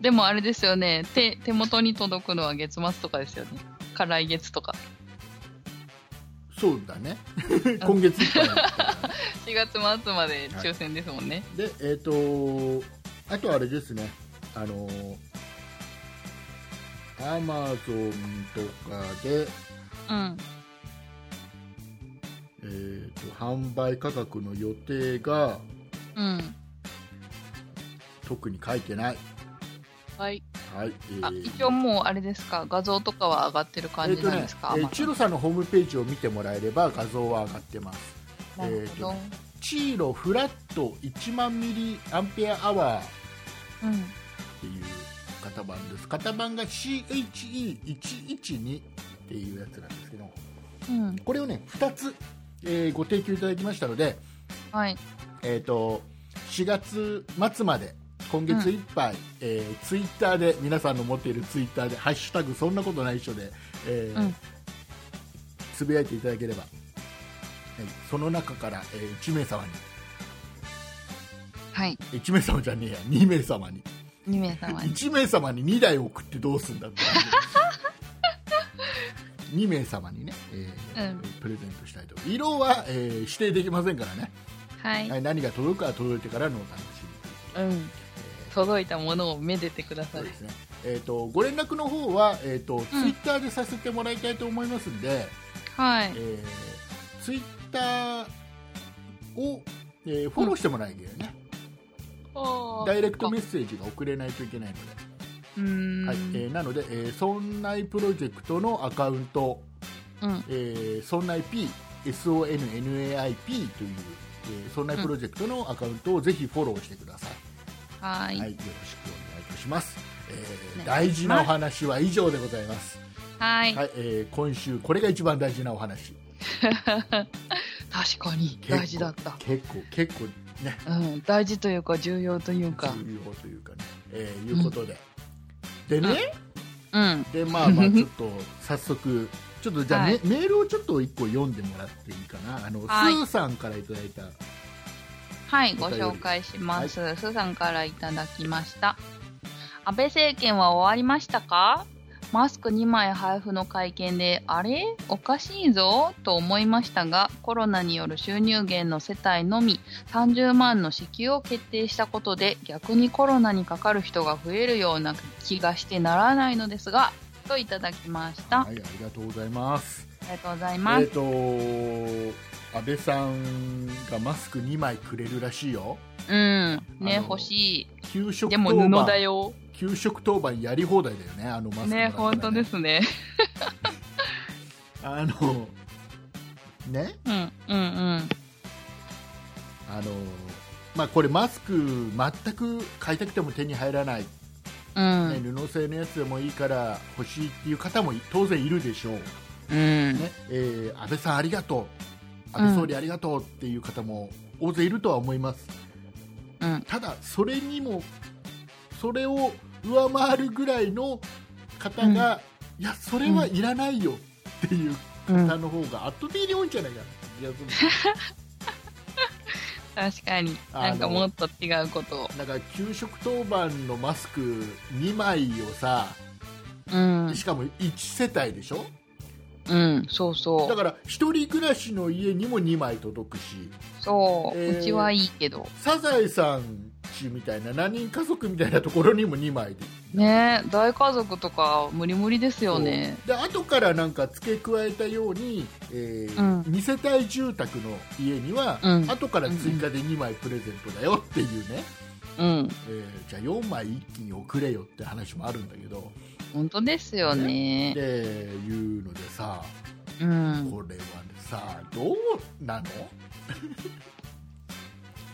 S1: でもあれですよね手、手元に届くのは月末とかですよね。か来月とか。
S2: そうだね 今月いっぱいなんですけど
S1: 4月末まで抽選ですもんね。
S2: でえっ、とあとあれですねあのアマゾンとかで
S1: うん。
S2: えー、と販売価格の予定が
S1: うん。
S2: 特に書いてない、
S1: はい。
S2: はいえ
S1: あ、
S2: ー
S1: 一応もうあれですか、画像とかは上がってる感じなんですか、
S2: えーとねえーチロさんのホームページを見てもらえれば画像は上がってます
S1: なるほど。
S2: えーとねチーロフラット1万ミリアンペアアワーっ
S1: うん。
S2: ていう型番です型番が CHE112 っていうやつなんですけど
S1: うん。
S2: これをね2つ、えーご提供いただきましたので、
S1: はい。
S2: えー、と4月末まで今月いっぱい、えーツイッターで皆さんの持っているツイッターで「ハッシュタグそんなことないっしょで」えー
S1: うん。
S2: つぶやいていただければ、はい。その中から、えー1名様に。
S1: はい。
S2: 1名様じゃねえや。2名様に。
S1: 2名様に。
S2: 1名様に2台送ってどうすんだって。2名様にね、えー
S1: うん。
S2: プレゼントしたいと。色は、えー指定できませんからね、
S1: はい。
S2: はい。何が届くかは届いてからのお楽しみ。
S1: うん。届いたものをめでてください。
S2: そうですね。えっ、とご連絡の方はえっ、と、ツイッターでさせてもらいたいと思いますんで、
S1: はい。
S2: えーツイッターを、えーフォローしてもらえるよね、ダイレクトメッセージが送れないといけないので、
S1: うーん。
S2: はいえーなので、えー、そんないプロジェクトのアカウント、
S1: うん。
S2: えー、そんない P SONNAIP という、えー、そんないプロジェクトのアカウントをぜひフォローしてください。
S1: は
S2: はい、よろしくお
S1: い。
S2: 願いいたします。えー
S1: ね
S2: 大事なお話は以上でございます。
S1: はい。
S2: はい、えー今週これが一番大事なお話。
S1: 確かに、大事だった。
S2: 結構結構ね
S1: うん。大事というか、重要というか。
S2: 重要というかね、えーいうことで、でね、
S1: うん。
S2: でまあまあちょっと早速ちょっとじゃあ、
S1: はい
S2: メメールをちょっと一個読んでもらっていいかなあの、
S1: はい
S2: スーさんからいただいた
S1: はい、ご紹介します。スーさんからいただきました。安倍政権は終わりましたか？マスク2枚配布の会見で、あれ？おかしいぞと思いましたが、コロナによる収入減の世帯のみ30万の支給を決定したことで、逆にコロナにかかる人が増えるような気がしてならないのですが、といただきました。
S2: はいありがとうございます
S1: ありがとうござい
S2: えっ、
S1: ます。
S2: と安倍さんがマスク2枚くれるらしいよ
S1: うん。ね、欲しい。
S2: 給食
S1: でも布だよ。
S2: 給食当番やり放題だよねあのマスクもらったら
S1: ね、本当ですね。
S2: あのね？
S1: うん、うん、うん。
S2: あのまあこれマスク全く買いたくても手に入らない、
S1: うん。
S2: ね、布製のやつでもいいから欲しいっていう方も当然いるでしょう、
S1: うん。
S2: ね？えー安倍さんありがとう安倍総理ありがとうっていう方も大勢いるとは思います
S1: うん。
S2: ただそれにもそれを上回るぐらいの方が、いやそれはいらないよっていう
S1: うん
S2: 方の方が圧倒的に多いんじゃないかな気がする
S1: 確かに。なんかもっと違うことを。
S2: なんか給食当番のマスク2枚をさ、
S1: うん。
S2: しかも1世帯でしょ？
S1: うん、そうそう。
S2: だから一人暮らしの家にも2枚届くし。
S1: そう、
S2: えー
S1: うちはいいけど。
S2: サザエさんちみたいな何人家族みたいなところにも2枚で。
S1: ね大家族とか無理無理ですよね。
S2: で後からなんか付け加えたように、えー
S1: うん。
S2: 2世帯住宅の家には、
S1: うん。
S2: 後から追加で2枚プレゼントだよっていうね、
S1: うん。
S2: えーじゃあ4枚一気に送れよって話もあるんだけど
S1: 本当ですよね。
S2: でいうのでさ
S1: うん。
S2: これはさどうなの？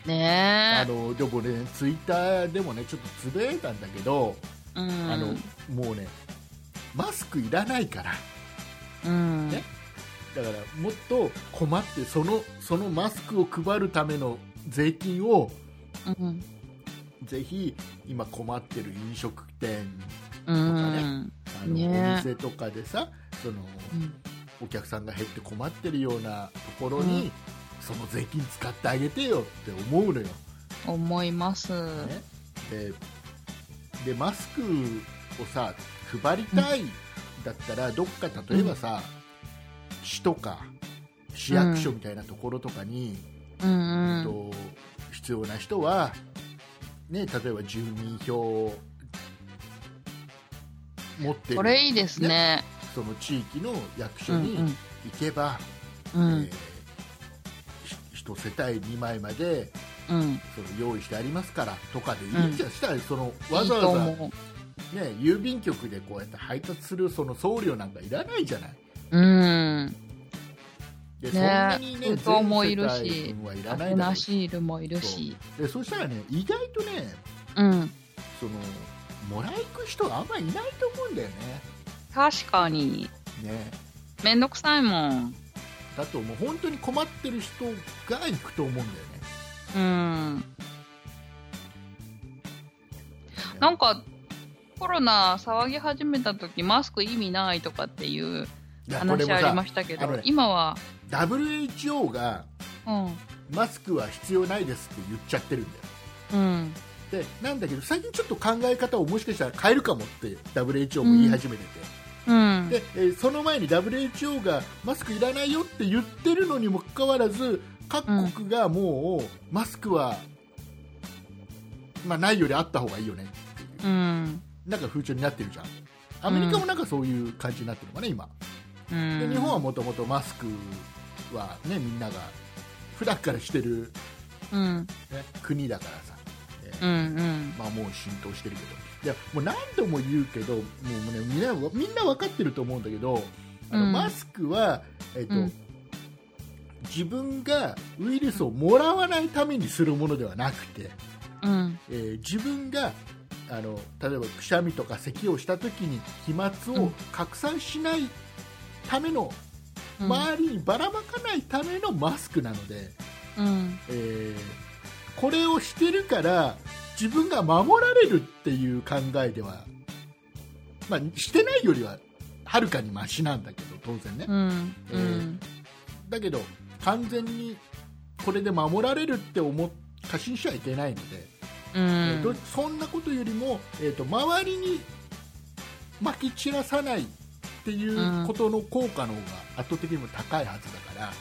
S1: ね
S2: あのでもねツイッターでもねちょっとつぶやいたんだけど、
S1: え。うん。
S2: あのもうねマスクいらないから
S1: うん。
S2: ねだからもっと困ってそのそのマスクを配るための税金を
S1: うん。
S2: ぜひ今困ってる飲食店
S1: うん。
S2: あの、
S1: ね。
S2: お店とかでさその
S1: うん。
S2: お客さんが減って困ってるようなところに、
S1: うん。
S2: その税金使ってあげてよって思うのよ、
S1: 思います。
S2: ね、ででマスクをさ配りたいだったら、どっか例えばさ、市とか市役所みたいなところとかに、
S1: うん。うん。
S2: と必要な人は、ね、例えば住民票を持ってる
S1: これいいですね。
S2: その地域の役所に
S1: うんうん。
S2: 行けば、
S1: うん。
S2: えーひ一世帯2枚まで
S1: うん。
S2: その用意してありますからとかでいいじゃん、したらそのわざわざ、ね、
S1: 思
S2: 郵便局でこうやって配達するその送料なんかいらないじゃない。
S1: う。うん。
S2: で
S1: ね
S2: そんなにね
S1: 封筒もいるし
S2: はいら
S1: ア
S2: ないだろうし
S1: フナシールもいるし。
S2: でそしたらね意外とね
S1: うん。
S2: そのもらい行く人があんまりいないと思うんだよね
S1: 確かに。
S2: ね
S1: めんどくさいもん。
S2: だともう本当に困ってる人が行くと思うんだよね
S1: うん。なんか、コロナ騒ぎ始めた時マスク意味ないとかっていう話ありま
S2: さ
S1: したけど
S2: ね、
S1: 今は、
S2: WHO が
S1: うん。
S2: マスクは必要ないですって言っちゃってるんだよ
S1: うん。
S2: でなんだけど最近ちょっと考え方をもしかしたら変えるかもって WHO も言い始めてて、
S1: うん。
S2: でえーその前に WHO がマスクいらないよって言ってるのにもかかわらず各国がもうマスクは、まあ、ないよりあった方がいいよねっていう
S1: うん。
S2: なんか風潮になってるじゃんアメリカもなんかそういう感じになってるのかな今
S1: うん。
S2: で日本はもともとマスクは、ね、みんなが普段からしてる、
S1: うん。
S2: ね、国だからさ、えー
S1: うん。うん。
S2: まあ、もう浸透してるけどいやもう何度も言うけどもう、ね、みんなみんな分かってると思うんだけどあの、
S1: うん
S2: マスクは、えっと
S1: うん
S2: 自分がウイルスをもらわないためにするものではなくて、
S1: うん。
S2: えー自分があの例えばくしゃみとか咳をした時に飛沫を拡散しないための、周りにばらまかないためのマスクなので、
S1: うん。
S2: えーこれをしてるから自分が守られるっていう考えでは、まあ、してないよりははるかにマシなんだけど当然ね、
S1: うん。
S2: えー
S1: うん。
S2: だけど完全にこれで守られるって思っ過信しちゃいけないので、
S1: う
S2: えーと
S1: ん。
S2: そんなことよりも、えー、と周りにまき散らさないっていうことの効果の方が圧倒的にも高いはずだか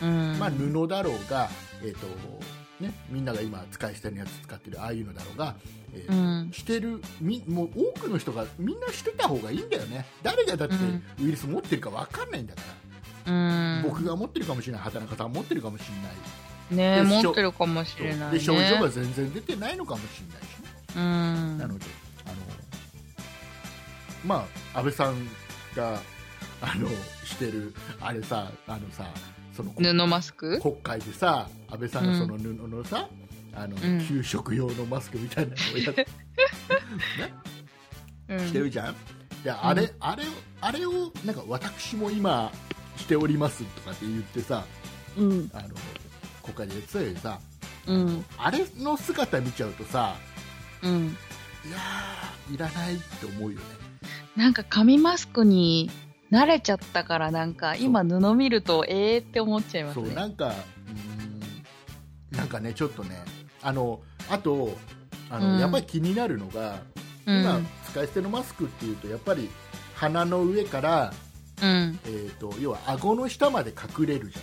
S2: ら、
S1: うん。
S2: まあ、布だろうが、えーとね、みんなが今使い捨てのやつ使ってるああいうのだろうが、えー
S1: うん。
S2: してるみもう多くの人がみんなしてた方がいいんだよね誰がだって
S1: うん
S2: ウイルス持ってるか分かんないんだから、
S1: うん。
S2: 僕が持ってるかもしれない畑中さん持ってるかもしれない
S1: ね持ってるかもしれないね。
S2: で症状が全然出てないのかもしれないしね、
S1: うん。
S2: なのであのまあ安倍さんがあのしてるあれさあのさその
S1: 布マスク？
S2: 国会でさ安倍さんがその布のさ、あの
S1: うん。
S2: 給食用のマスクみたいなのをやって、ね、
S1: うん。
S2: してるじゃん、であれ、あれをあれをなんか私も今しておりますとかって言ってさ
S1: うん。
S2: あの国会でやってたよりさ
S1: うん。
S2: あれの姿見ちゃうとさ
S1: うん。
S2: いやーいらないって思うよね。
S1: なんか紙マスクに慣れちゃったからなんか今布見るとええって思っちゃいますね。
S2: そうなんかうーんなんかねちょっとねあのあとあの、
S1: うん
S2: やっぱり気になるのが
S1: うん。
S2: 今、使い捨てのマスクっていうとやっぱり鼻の上から、
S1: うん。
S2: えー、と要は顎の下まで隠れるじ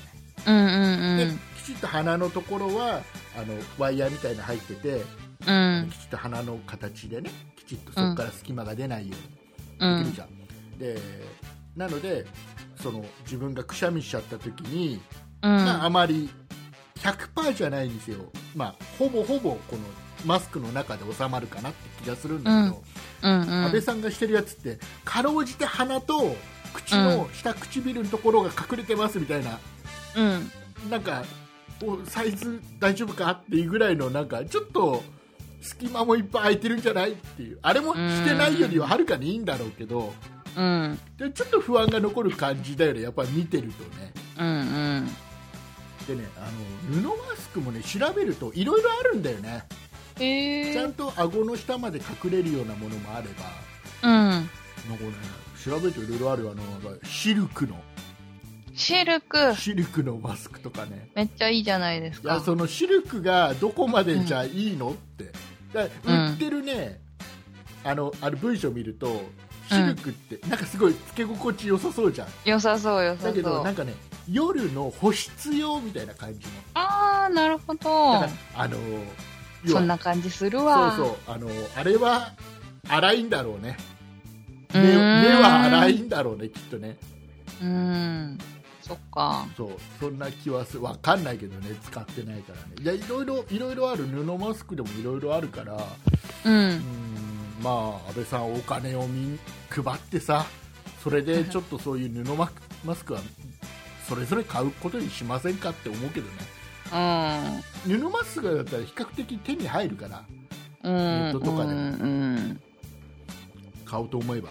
S2: ゃ
S1: うん
S2: ない、で
S1: うん
S2: きちっと鼻のところはあのワイヤーみたいなの入ってて、
S1: うん。うん
S2: きちっと鼻の形でねきちっとそこから隙間が出ないよう
S1: う
S2: にできる
S1: ん
S2: じゃん、でなのでその自分がくしゃみしちゃった時に、まあ、あまり100%じゃないんですよ、まあ、ほぼほぼこのマスクの中で収まるかなって気がするんだけど、
S1: うん。うん。
S2: 安倍さんがしてるやつってかろうじて鼻と口の下唇のところが隠れてますみたいな、
S1: うん。
S2: なんかおサイズ大丈夫かっていうぐらいのなんかちょっと隙間もいっぱい空いてるんじゃないっていう。あれもしてないよりははるかにいいんだろうけど
S1: うん。
S2: でちょっと不安が残る感じだよねやっぱり見てるとね
S1: うんうん。
S2: でねあの布マスクもね調べるといろいろあるんだよね
S1: へえ
S2: ちゃん。と顎の下まで隠れるようなものもあれば
S1: うん。
S2: なんかね調べるといろいろあるよあのシルクの
S1: シルク。
S2: シルクのマスクとかね
S1: めっちゃいいじゃないですか。
S2: いやそのシルクがどこまでじゃいいのってだ売ってるね、あのある文章を見るとシルクってなんかすごいつけ心地よさそうじゃん、
S1: 良さそう良さ
S2: だけ
S1: そう
S2: どなんかね夜の保湿用みたいな感じの。
S1: あーなるほ
S2: だ
S1: ど
S2: からあの
S1: そんな感じするわ。
S2: そうそうあのあれは荒いんだろうね。
S1: う
S2: 目目は荒いんだろうねきっとね。
S1: うーん。そっか。
S2: そうそんな気はする。わかんないけどね使ってないからね。いやいろいろいろいろある。布マスクでもいろいろあるから。
S1: う
S2: うんんまあ安倍さんお金をみん配ってさそれでちょっとそういう布マスクマスクはそれぞれ買うことにしませんかって思うけどね。
S1: うん。
S2: 布マスクだったら比較的手に入るから
S1: うん。
S2: ネットとかでも。
S1: うんうん
S2: 買おうと思えば。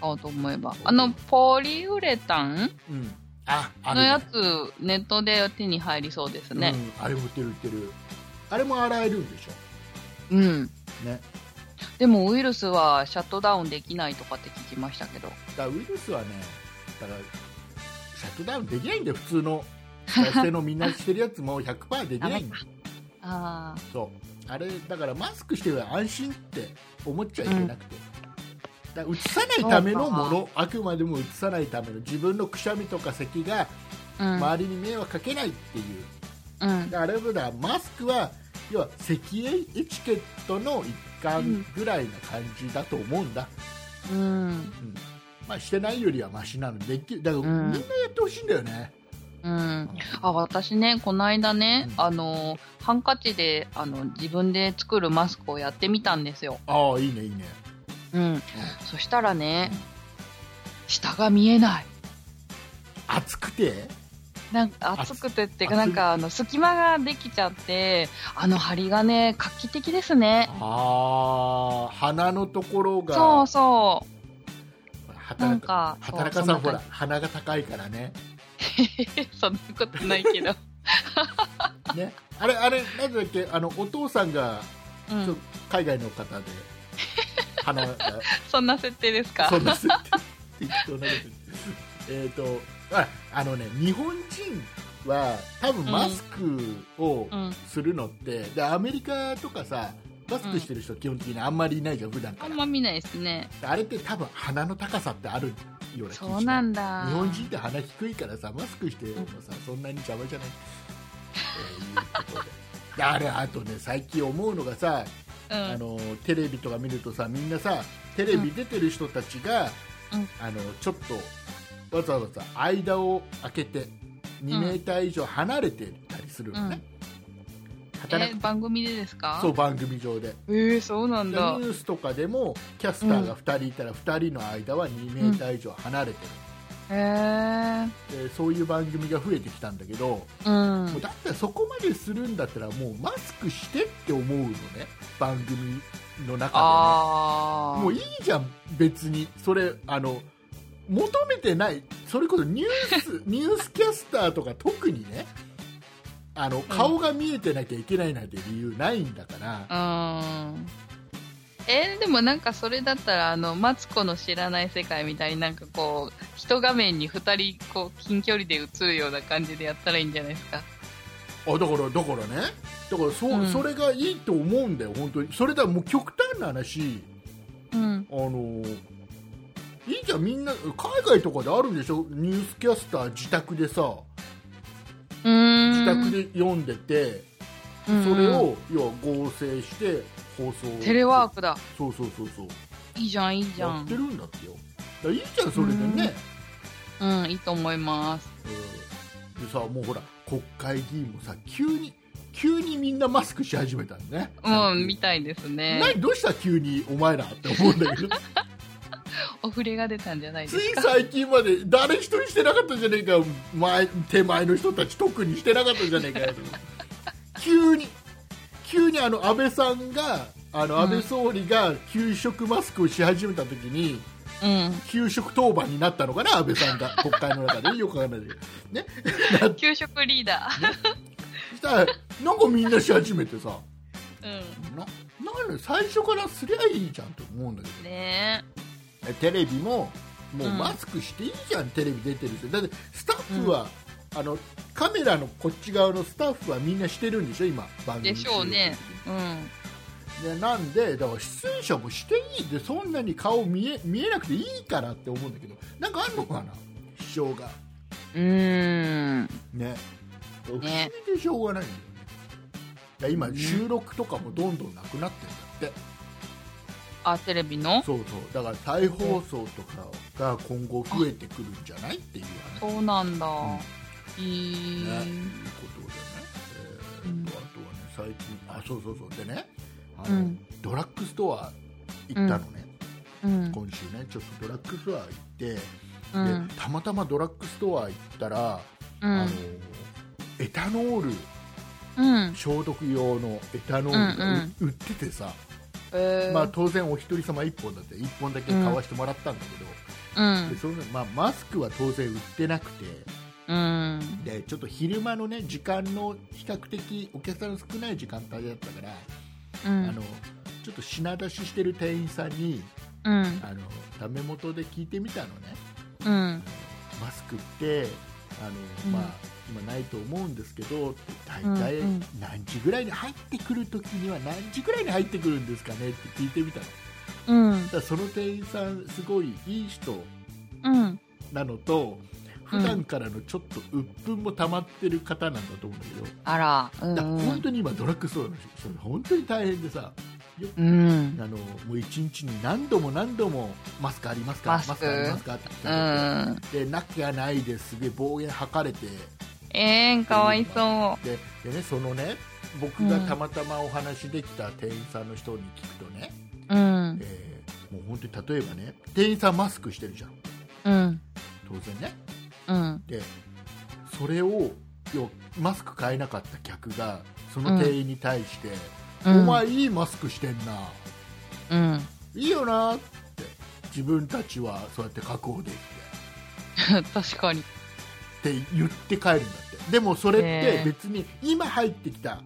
S1: 買おうと思えば。あのポリウレタン？
S2: うん。ああ
S1: のやつネットで手に入りそうですね。
S2: うん、あれも売ってる売ってる。あれも洗えるんでし
S1: うん。
S2: ょね
S1: でもウイルスはシャットダウンできないとかって聞きましたけど。
S2: だウイルスはねだからシャットダウンできないんだよ普通の。使い捨てのみんなしてるやつも100%できないんだよ。
S1: ああ
S2: そう。あれだからマスクしてる安心って思っちゃいけなくて、だから移さないためのものあくまでも移さないための自分のくしゃみとか咳が
S1: うん。
S2: 周りに迷惑かけないっていう、
S1: うん。
S2: だからあれだマスクは要は咳エチケットの一環ぐらいな感じだと思うんだ、
S1: うん。
S2: うん。まあ、してないよりはマシなのでできるだからみ
S1: うん
S2: んなやってほしいんだよね、
S1: うん。あ私ねこの間ね、
S2: うん。
S1: あのハンカチであの自分で作るマスクをやってみたんですよ、
S2: ああいいねいいね、
S1: うん、そしたらね、下が見えない。
S2: 暑くて？
S1: なんか暑くてっていうかなんかあの隙間ができちゃってあの針がね画期的ですね。
S2: ああ鼻のところが。
S1: そうそう。なん
S2: 働か
S1: か
S2: 働かさ
S1: ん
S2: ほら鼻が高いからね。
S1: じ そんなことないけど、
S2: ね。あれあれなんだっけあのお父さんが
S1: うん。
S2: 海外の方で鼻が
S1: そんな設定ですか？
S2: そんな設定。適当なことえっとああのね日本人は多分マスクを
S1: うん。
S2: するのって、でアメリカとかさマスクしてる人基本的にあんまりいないじゃん普段か
S1: あ
S2: ら
S1: んま見ないですね。
S2: あれって多分鼻の高さってあるような気がし
S1: そうなんだ。
S2: 日本人って鼻低いからさマスクしてもさ、そんなに邪魔じゃない、えーいうことでであれあとね最近思うのがさ、
S1: うん。
S2: あのテレビとか見るとさみんなさテレビ出てる人たちが、
S1: うん
S2: あのちょっとわざわざ間を空けて2メーター以上離れてたりするのね、働く。
S1: え番組でですか？
S2: そう番組上で。
S1: えー、そうなん
S2: ニ
S1: だ。
S2: ュースとかでもキャスターが2人いたら2人の間は2メーター以上離れてる、
S1: へえ。
S2: でそういう番組が増えてきたんだけど、
S1: うん。
S2: もう。だったらそこまでするんだったらもうマスクしてって思うのね番組の中
S1: ああ。
S2: でももういいじゃん別に。それあの求めてないそれこそニュース ニュースキャスターとか特にねあの顔が見えてなきゃいけないなんて理由ないんだから、
S1: うん。えーでもなんかそれだったら、あの、マツコの知らない世界みたいになんかこう、一画面に二人、こう、近距離で映るような感じでやったらいいんじゃないですか。
S2: あだからだからねだからそ,、
S1: うん
S2: それがいいと思うんだよ本当にそれだもう極端な話
S1: うん。
S2: あのいいじゃんみんな海外とかであるんでしょ？ニュースキャスター自宅でさ。自宅で読んでて、
S1: うん。
S2: それを要は合成して放送。
S1: テレワークだ。
S2: そうそうそうそう。
S1: いいじゃん、いいじゃん。
S2: やって。るんだってよ。だいいじゃんそれでね、
S1: うん、いいと思います。
S2: うん。でさもうほら国会議員もさ急に急にみんなマスクし始めたんね。
S1: うん、みたいですね。
S2: 何どうした？急にお前らって思うんだけど
S1: お触れが出たんじゃない
S2: つい
S1: ですか？
S2: 最近まで誰一人してなかったじゃねえかよ。前手前の人たち特にしてなかったじゃねえかよ。急に。急にあの安倍さんがあの安倍総理が給食マスクをし始めた時に、
S1: うん。
S2: 給食当番になったのかな？安倍さんが。国会の中でよくわかんないけど。ね？な
S1: 給食リーダ
S2: そしたらなんかみんなし始めてさ。
S1: ー。う
S2: ななんで最初からすりゃいいじゃんと思うんだけど。
S1: ん。ね
S2: えテレビももう
S1: うん。
S2: マスクしていいじゃん、テレビ出てる人。だってスタッフは、あのカメラのこっち側のスタッフはみんなしてるんでしょ今番組
S1: でしょうね。うん。
S2: でなんでだから出演者もしていいでそんなに顔見え見えなくていいからって思うんだけどなんかあんのかな支障が。
S1: うーん。
S2: ね。不思議
S1: ね
S2: でしょうがないんだよね。いや今収録とかもどんどんなくなってるんだって、
S1: あ、テレビの？
S2: そうそうだから再放送とかが今後増えてくるんじゃないっていう話
S1: そうなんだ。
S2: ん
S1: いい。
S2: ね、いうことでね、えー
S1: うん
S2: とあとはね最近あそうそうそうでねあの、
S1: うん
S2: ドラッグストア行ったのね、
S1: うん。
S2: 今週ねちょっとドラッグストア行って、
S1: うん
S2: で。たまたまドラッグストア行ったら、
S1: う
S2: あの
S1: ん。
S2: エタノール
S1: うん。
S2: 消毒用のエタノールがう売っててさ、
S1: えー
S2: まあ、当然お一人様1本だって1本だけ買わしてもらったんだけど、
S1: うん
S2: で。そのまあ、マスクは当然売ってなくて
S1: うん。
S2: でちょっと昼間のね時間の比較的お客さんの少ない時間帯だったから、
S1: うん。
S2: あのちょっと品出ししてる店員さんに
S1: うん。
S2: あのダメ元で聞いてみたのね
S1: うん。
S2: マスクってあの、
S1: うん
S2: まあ、今ないと思うんですけど大体
S1: うんうん
S2: 何時ぐらいに入ってくるときには何時ぐらいに入ってくるんですかねって聞いてみたの
S1: うん。
S2: だその店員さんすごいいい人
S1: うん。
S2: なのと普段からのちょっと鬱憤も溜まってる方なんだと思うんだけど、
S1: あら。う
S2: だから本
S1: ん。
S2: 当に今ドラッグストアの人本当に大変でさ
S1: うん。
S2: あのもう一日に何度も何度もマスクありますか？
S1: マスク
S2: ありますか？って
S1: う
S2: 聞かれ
S1: ん。
S2: てでなきゃないですげえ暴言吐かれて
S1: えーん、かわいそ
S2: ででねそのね僕がたまたまお話できた店員さんの人に聞くとね、
S1: う。うん。
S2: えーもう本当に例えばね店員さんマスクしてるじゃん
S1: うん。
S2: 当然ね
S1: うん。
S2: でそれを要マスク買えなかった客がその店員に対して、お前いいマスクしてんな
S1: うん。
S2: いいよなって自分たちはそうやって確保できて
S1: 確かに。
S2: って言って帰るんだって。でもそれって別に今入ってきた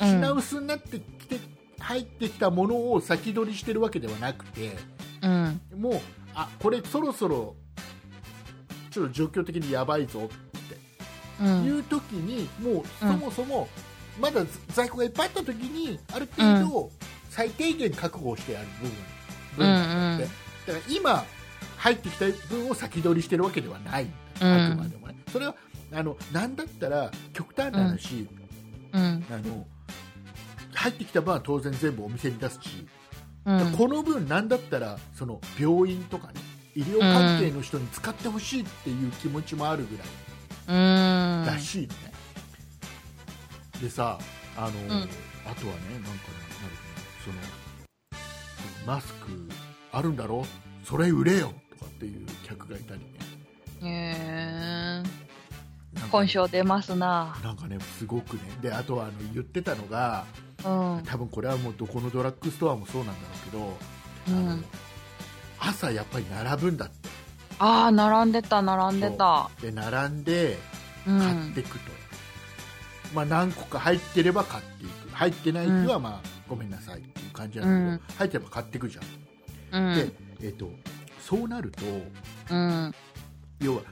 S1: うん。
S2: 品薄になってきて入ってきたものを先取りしてるわけではなくて
S1: うん。
S2: もうあこれそろそろちょっと状況的にやばいぞって。
S1: うん。
S2: いう時に、もうそもそも、まだ在庫がいっぱいあった時にある程度、最低限覚悟してやる部分分があって、
S1: うん。
S2: だから今入ってきた分を先取りしてるわけではない。んだ、
S1: うん。
S2: あくまでもね。それはあのなんだったら極端な話、
S1: うん。
S2: あの入ってきた分は当然全部お店に出すし、
S1: うん。
S2: この分なんだったらその病院とかね医療関係の人に使ってほしいっていう気持ちもあるぐらい。
S1: うん。
S2: らしいのね、でさあの、
S1: ん。
S2: あとはねなんかねなんだろうなそのマスクあるんだろ？それ売れよ。とかっていう客がいたりね。
S1: へえ
S2: なんかね。
S1: 本性出ますな。
S2: なんかねすごくね。であとはあの言ってたのが
S1: うん。
S2: 多分これはもうどこのドラッグストアもそうなんだろうけど、あの
S1: うん
S2: 朝やっぱり並ぶんだって。
S1: ああ並んでた並んでた。
S2: で並んで
S1: うん。
S2: 買っていくと、まあ、何個か入ってれば買っていく。入ってない日はまあ、ごめんなさいっていう感じなんだけど、入ってれば買っていくじゃん、
S1: うん。
S2: で、えっとそうなると
S1: うん。
S2: 要は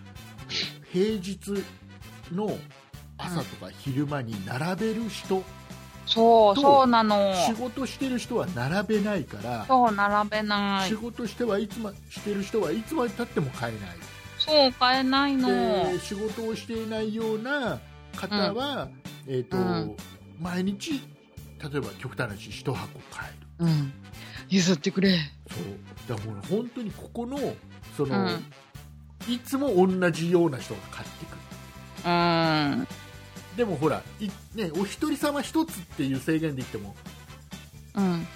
S2: 平日の朝とか昼間に並べる人、と
S1: そうそうなの。
S2: 仕事してる人は並べないから
S1: そう並べない。
S2: 仕事してはいつましてる人はいつまでたっても買えない。
S1: そう買えないの。
S2: で仕事をしていないような方は、えーと
S1: うん。
S2: 毎日例えば極端な話1箱買える。
S1: うん譲ってくれ。
S2: そう。だからもう本当にここのその、
S1: うん。
S2: いつも同じような人が買ってくる。
S1: うん。
S2: でもほらい、ね、お一人様一つっていう制限で言っても
S1: うん。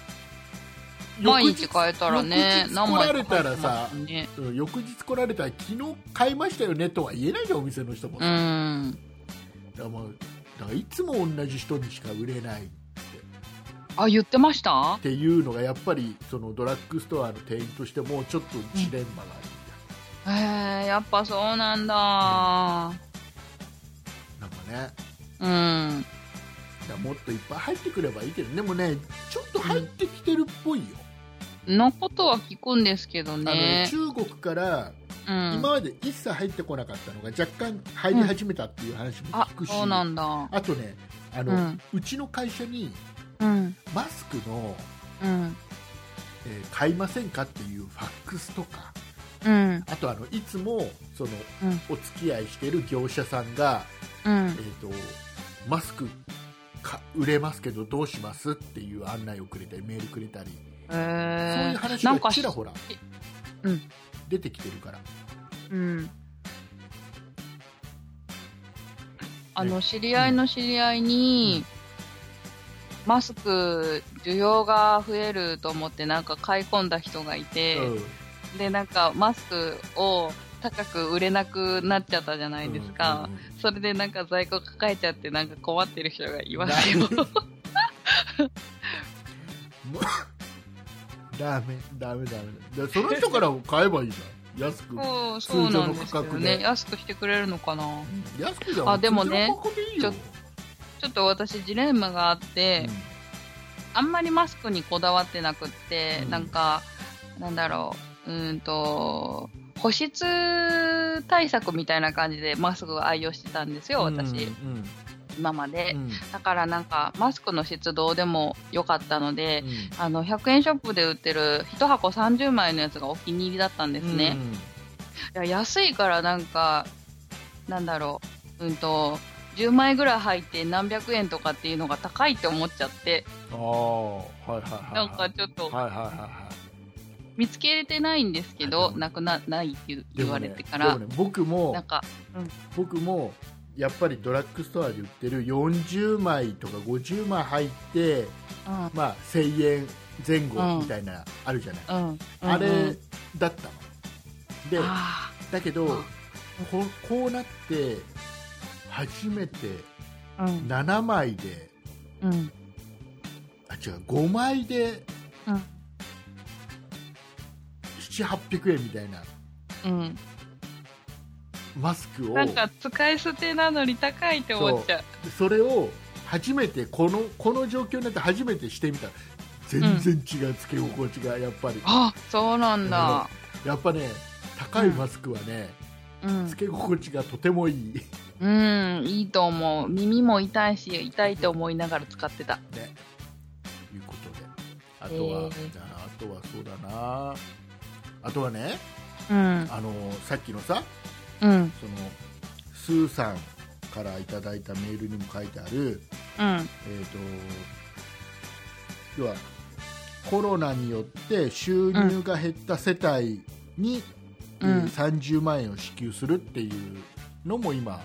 S1: 毎日買えたらね
S2: 翌日来られたらさ
S1: ね。
S2: うん翌日来られたら昨日買いましたよねとは言えないじゃんお店の人も、
S1: う
S2: だか
S1: ん
S2: らもうだからいつも同じ人にしか売れない
S1: あ言ってました？
S2: っていうのがやっぱりそのドラッグストアの店員としてもちょっとジレンマがあるみ
S1: へえやっぱそうなんだ。
S2: たいなんかね。
S1: うん。
S2: だもっといっぱい入ってくればいいけどでもねちょっと入ってきてるっぽいよ、
S1: のことは聞くんですけど
S2: あの
S1: ね
S2: 中国から
S1: うん。
S2: 今まで一切入ってこなかったのが若干入り始めたっていう話も
S1: あ
S2: 聞くし、
S1: そうなんだ。
S2: あとねあの、
S1: う
S2: うんちの会社に
S1: うん。
S2: マスクの、
S1: うん。
S2: えー買いませんかっていうファックスとか。
S1: うん。
S2: あとあのいつもその、
S1: うん。
S2: お付き合いしている業者さんが、
S1: うん。
S2: えー、とマスクか売れますけどどうしますっていう案内をくれたりメールくれたり、
S1: へ
S2: そういう
S1: え
S2: 話
S1: なんか
S2: がちらほら
S1: うん。
S2: 出てきてるから、
S1: うん。あの知り合いの知り合いに、マスク需要が増えると思ってなんか買い込んだ人がいて、でなんかマスクを高く売れなくなっちゃったじゃないですか、
S2: うんうんうん
S1: それでなんか在庫抱えちゃってなんか困ってる人がいますよ。
S2: ダメダメダメ。だその人から買えばいいじゃん。安く。
S1: そうそうなんですよ
S2: 通常の価格で。
S1: ね安くしてくれるのかな。
S2: 安くじゃん。
S1: あでもね
S2: 通常の価格でいいよ
S1: ちちょっと私ジレンマがあって、あんまりマスクにこだわってなくって、
S2: うん。
S1: なんか、なんだろう、うーんと、保湿対策みたいな感じでマスクを愛用してたんですよ、
S2: うん
S1: 私、
S2: うん。
S1: 今まで。
S2: うん。
S1: だからなんか、マスクの質どうでもよかったので、
S2: うん。
S1: あの、100円ショップで売ってる1箱30枚のやつがお気に入りだったんですね。いや安いからなんか、なんだろう、うんと、10枚ぐらい入って何百円とかっていうのが高いって思っちゃって、
S2: うんああはいはいはい。
S1: なんかちょっと。
S2: はいはいはいはい
S1: 見つけれてないんですけ
S2: あ
S1: ど、
S2: でも
S1: なくな、ないって言われてから、
S2: でもね僕も
S1: なんか、
S2: 僕もやっぱりドラッグストアで売ってる40枚とか50枚入って、
S1: うん、
S2: まあ、1000円前後みたいな、あるじゃない、
S1: うん、
S2: あれ
S1: うん
S2: だったの。で
S1: あ
S2: だけど、
S1: うん。
S2: ここうなって初めて
S1: ーうん、
S2: 7枚で
S1: うん、
S2: あ違う5枚で
S1: うん。
S2: 700800円みたいな
S1: うん。
S2: マスクを
S1: なんか使い捨てなのに高いって思っちゃう。
S2: それを初めてこのこの状況になって初めてしてみた。ら全然違う、つけ心地がやっぱり。
S1: あ、そうなんだ。
S2: やっぱね高いマスクはね、
S1: うん。
S2: つけ心地がとてもいい。ね
S1: うん、いいと思う。耳も痛いし、痛いと思いながら使ってた。
S2: いうことで。あとは、
S1: えー。
S2: ああとはそうだな。あとはね
S1: うん、
S2: あのさっきのさ
S1: うん、
S2: そのスーさんからいただいたメールにも書いてある、
S1: うん、
S2: えー、と要はコロナによって収入が減った世帯に、
S1: うん。
S2: えー30万円を支給するっていうのも今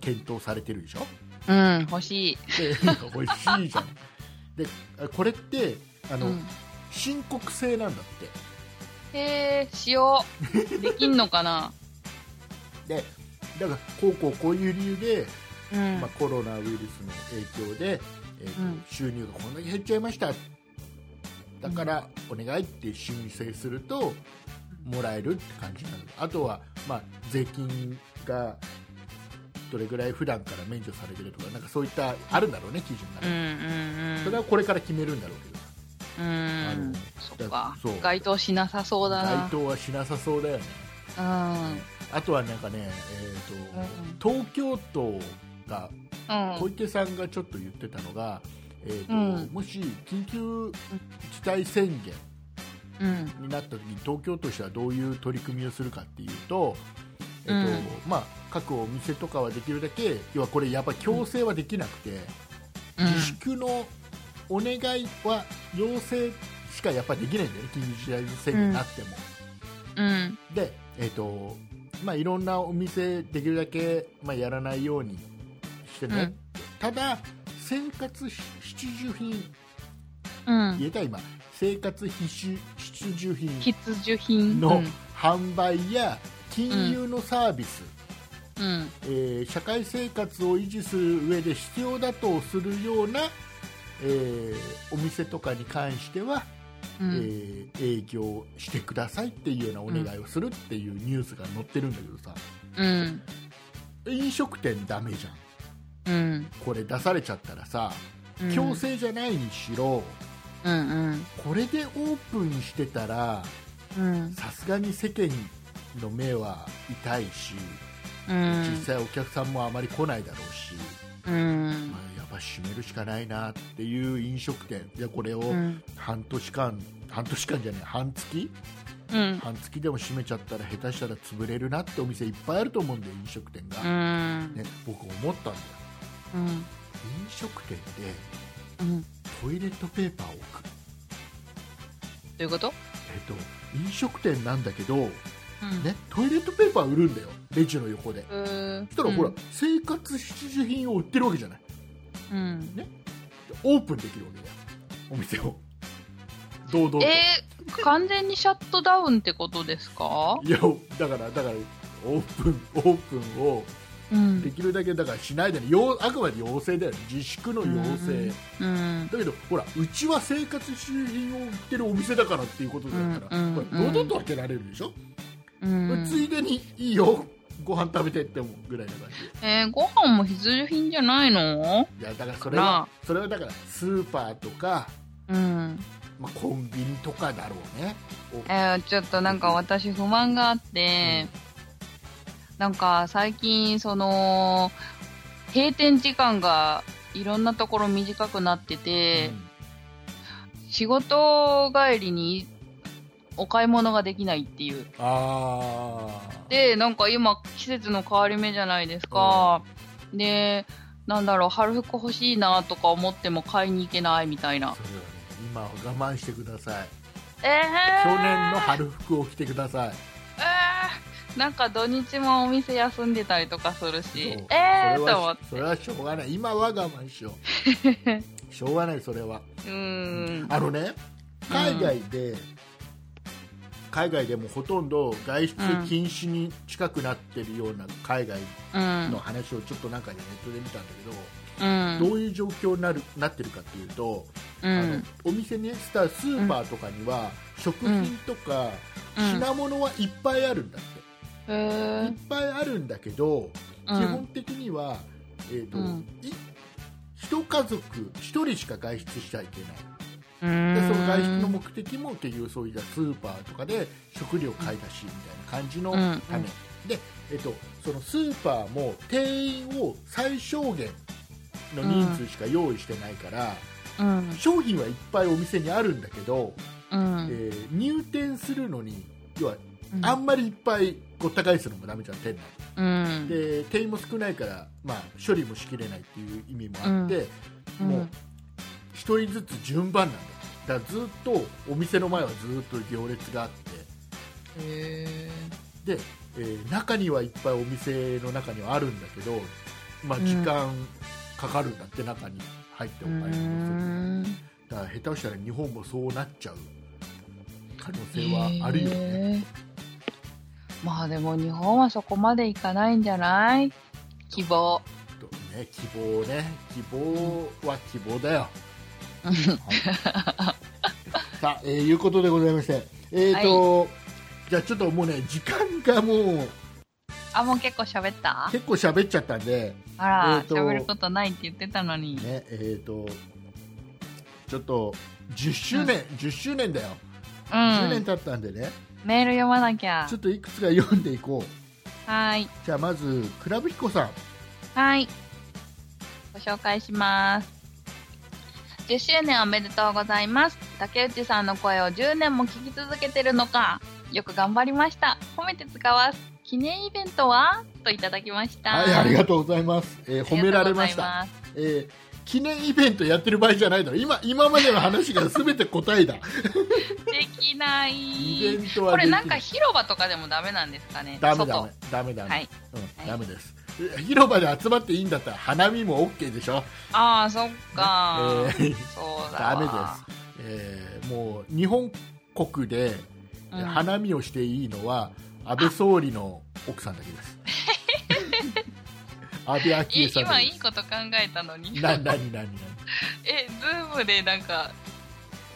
S2: 検討されてるでしょ？
S1: うん、欲しい。
S2: で美味しいじゃん。でこれってあの、
S1: うん、
S2: 申告制なんだって。
S1: へえ、しよう。できんのかな？
S2: でだからこうこうこういう理由で、
S1: うん。
S2: まあ、、コロナウイルスの影響で、えーと
S1: うん。
S2: 収入がこんだけ減っちゃいました。だからお願いって申請するともらえるって感じなのあとは、まあ、税金がどれぐらい普段から免除されてるとかなんかそういったあるんだろうね基準が
S1: うん、う
S2: ね、
S1: ん、うん。
S2: それはこれから決めるんだろうけど。
S1: う
S2: あ
S1: ん
S2: の、
S1: そっか。
S2: そう。
S1: 該当しなさそうだな。
S2: 該当はしなさそうだよね。
S1: うん、
S2: あとはなんかね、えーと東京都が小
S1: うん、
S2: 池さんがちょっと言ってたのが、えーと
S1: うん。
S2: もし緊急事態宣言
S1: うん、
S2: になった時に東京としてはどういう取り組みをするかっていうと,、えーと
S1: うん
S2: まあ、各お店とかはできるだけ要はこれやっぱ強制はできなくて、
S1: うん。
S2: 自粛のお願いは要請しかやっぱりできないんだよね緊急事態宣言になっても。
S1: うん、
S2: で、えーとまあ、いろんなお店できるだけ、まあ、やらないようにしてね、
S1: うん。
S2: ただ生活必需品。
S1: うん。
S2: 言えた今。生活必需必需品。
S1: 必需品。
S2: の販売や金融のサービス、
S1: うん、うん、
S2: えー社会生活を維持する上で必要だとするような、えーお店とかに関しては、
S1: うん、
S2: えー営業してくださいっていうようなお願いをするっていうニュースが載ってるんだけどさ。
S1: うん、
S2: 飲食店ダメじゃん。
S1: うん、
S2: これ出されちゃったらさ
S1: うん。
S2: 強制じゃないにしろ
S1: うん、うん、
S2: これでオープンしてたら
S1: うん、
S2: さすがに世間の目は痛いし
S1: うん、
S2: 実際お客さんもあまり来ないだろうし、
S1: うん。
S2: ま、あ、やっぱ閉めるしかないなっていう飲食店。いやこれを
S1: うん、
S2: 半年間、半年間じゃない半月？
S1: うん、
S2: 半月でも閉めちゃったら下手したら潰れるなってお店いっぱいあると思うんだよ飲食店が、
S1: うん、
S2: ね、僕思ったんだよ。
S1: うん、
S2: 飲食店で
S1: うん。
S2: トイレットペーパーを置く、
S1: どういうこと？
S2: えっと、飲食店なんだけど、ね、
S1: ね。
S2: トイレットペーパー売るんだよ。レジの横で。そしたらほら、生活必需品を売ってるわけじゃない。
S1: うん。
S2: オープンできるわけだよ。お店を。堂々と。
S1: えー、完全にシャットダウンってことですか？
S2: いやだからだからオープンオープンを
S1: うん。
S2: で。きるだけだからしないでね。要あくまで要請だよね。自粛の要請、
S1: うん。
S2: だけどほらうちは生活必需品を売ってるお店だからっていうことだったら、
S1: うん
S2: これ堂々と開けられるでしょ、
S1: うん。
S2: ついでにいいよ。ご飯食べてって思うぐらいな感じ。
S1: えー、ご飯も必需品じゃないの？
S2: いやだからそれはそれはだからスーパーとか、
S1: うん。
S2: まあ、コンビニとかだろうね。お。
S1: えー、ちょっとなんか私不満があって、なんか最近その、閉店時間がいろんなところ短くなってて、仕事帰りにお買い物ができないっていう。
S2: ああ
S1: で、なんか今季節の変わり目じゃないですか。で、なんだろう、春服欲しいなとか思っても買いに行けないみたいな。
S2: それはね。今は我慢してください。
S1: えー、
S2: 去年の春服を着てください。
S1: えー、なんか土日もお店休んでたりとかするし。
S2: そう、
S1: えー
S2: それは
S1: と思って。
S2: それはしょうがない。今は我慢しよう。しょうがないそれは。
S1: うーん。
S2: あのね海外で、海外でもほとんど外出禁止に近くなってるような海外
S1: うん
S2: の。話をちょっとなんかでネットで見たんだけど、
S1: うん。
S2: どういう状況になるなってるかっていうと、
S1: う
S2: あの
S1: ん。
S2: お店ねスタスーパーとかには食品とか
S1: うん
S2: 品物はいっぱいあるんだって、
S1: へ
S2: いっ
S1: ー
S2: ぱいあるんだけど、
S1: うん
S2: 基本的には、えーと
S1: うん
S2: い一家族一人しか外出しちゃいけないでその外出の目的も結局そういったスーパーとかで食料買い出しみたいな感じのため、で、えっと、そのスーパーも店員を最小限の人数しか用意してないから、
S1: うん。
S2: 商品はいっぱいお店にあるんだけど、
S1: うん。
S2: えー入店するのに要は
S1: うん。
S2: あんまりいっぱいごった返すのもダメじゃん店内。
S1: うん。
S2: で店員も少ないから、まあ、処理もしきれないっていう意味もあって、
S1: うん。
S2: もう一人ずつ順番なんだだからずっとお店の前はずっと行列があって。
S1: へ
S2: で、えー中にはいっぱいお店の中にはあるんだけど、まあ、時間かかるんだって、中に入ってお
S1: ーう
S2: 買い物する
S1: ん
S2: だから下手したら日本もそうなっちゃう。可能性はあるよね、
S1: へー。まあでも日本はそこまでいかないんじゃない？希望。
S2: とね希望ね。希望は希望だよ、
S1: う ん
S2: さあ、えーいうことでございましてえーと、じゃあちょっともうね時間がもう
S1: あ、もう結構喋った？
S2: 結構喋っちゃったんで
S1: あら、
S2: えー
S1: ることないって言ってたのに。
S2: ねえーとちょっと10周年、10周年だよ、
S1: う
S2: 10年
S1: ん。
S2: 経ったんでね
S1: メール読まなきゃ
S2: ちょ。っといくつか読んでいこう
S1: はーい。
S2: じゃあまずクラブヒコさん
S1: はい。ご紹介します。10周年おめでとうございます。竹内さんの声を10年も聞き続けてるのか。よく頑張りました。褒めて使わす。記念イベントは？といただきました。
S2: はいありが
S1: と
S2: とうございます、えー褒められましたえー記念イベントやってる場合じゃないだろ今今までの話が全て答えだ
S1: できない。
S2: イベントは
S1: これ
S2: な
S1: んか広場とかでもダメなんですかね？外
S2: ダメダメダメダメ、
S1: はい。
S2: うん
S1: はい
S2: ダメですえ広場で集まっていいんだったら花見も OK でしょ、
S1: ああ、そっか、
S2: えー
S1: そうだ
S2: ダメです。
S1: わ、
S2: えーもう日本国で
S1: うん。
S2: 花見をしていいのは安倍総理の奥さんだけです。安倍昭恵さんだ
S1: 今いいこと考えたのに。
S2: な何何何
S1: え、 Zoom でなんか、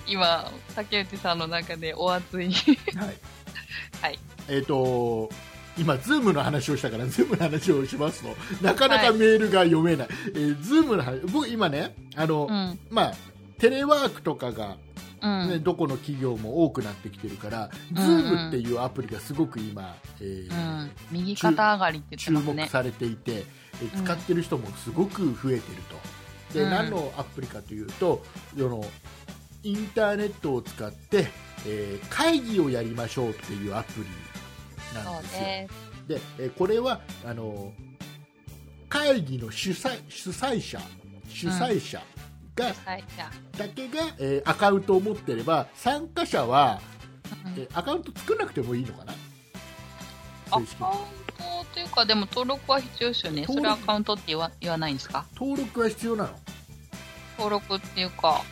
S1: 今、竹内さんの中でお熱い。
S2: 何はい、
S1: はい。
S2: えっ、と今、ズームの話をしたから、ズームの話をしますと、なかなかメールが読めない、えー Zoom の話、僕、今ね、あの、
S1: うん。
S2: まあ、テレワークとかが、
S1: うん。
S2: ねどこの企業も多くなってきてるから、
S1: ん
S2: ズームっていうアプリがすごく今、えー
S1: うん。右肩上がりって言って
S2: 注。目されていて、使ってる人もすごく増えてると。で、
S1: うん
S2: 何のアプリかというと、世のインターネットを使って、えー会議をやりましょうっていうアプリ
S1: そう
S2: なんですよ。
S1: です。
S2: で、えーこれはあの会議の主催主催者主催者が、
S1: はい、じゃ
S2: だけが、えーアカウントを持ってれば参加者は、
S1: あ。うん
S2: えーアカウント作らなくてもいいのかな？
S1: アカウントというか、でも登録は必要ですよね。それアカウントって言わ言わないんですか？
S2: 登録は必要なの
S1: 登録っていうか、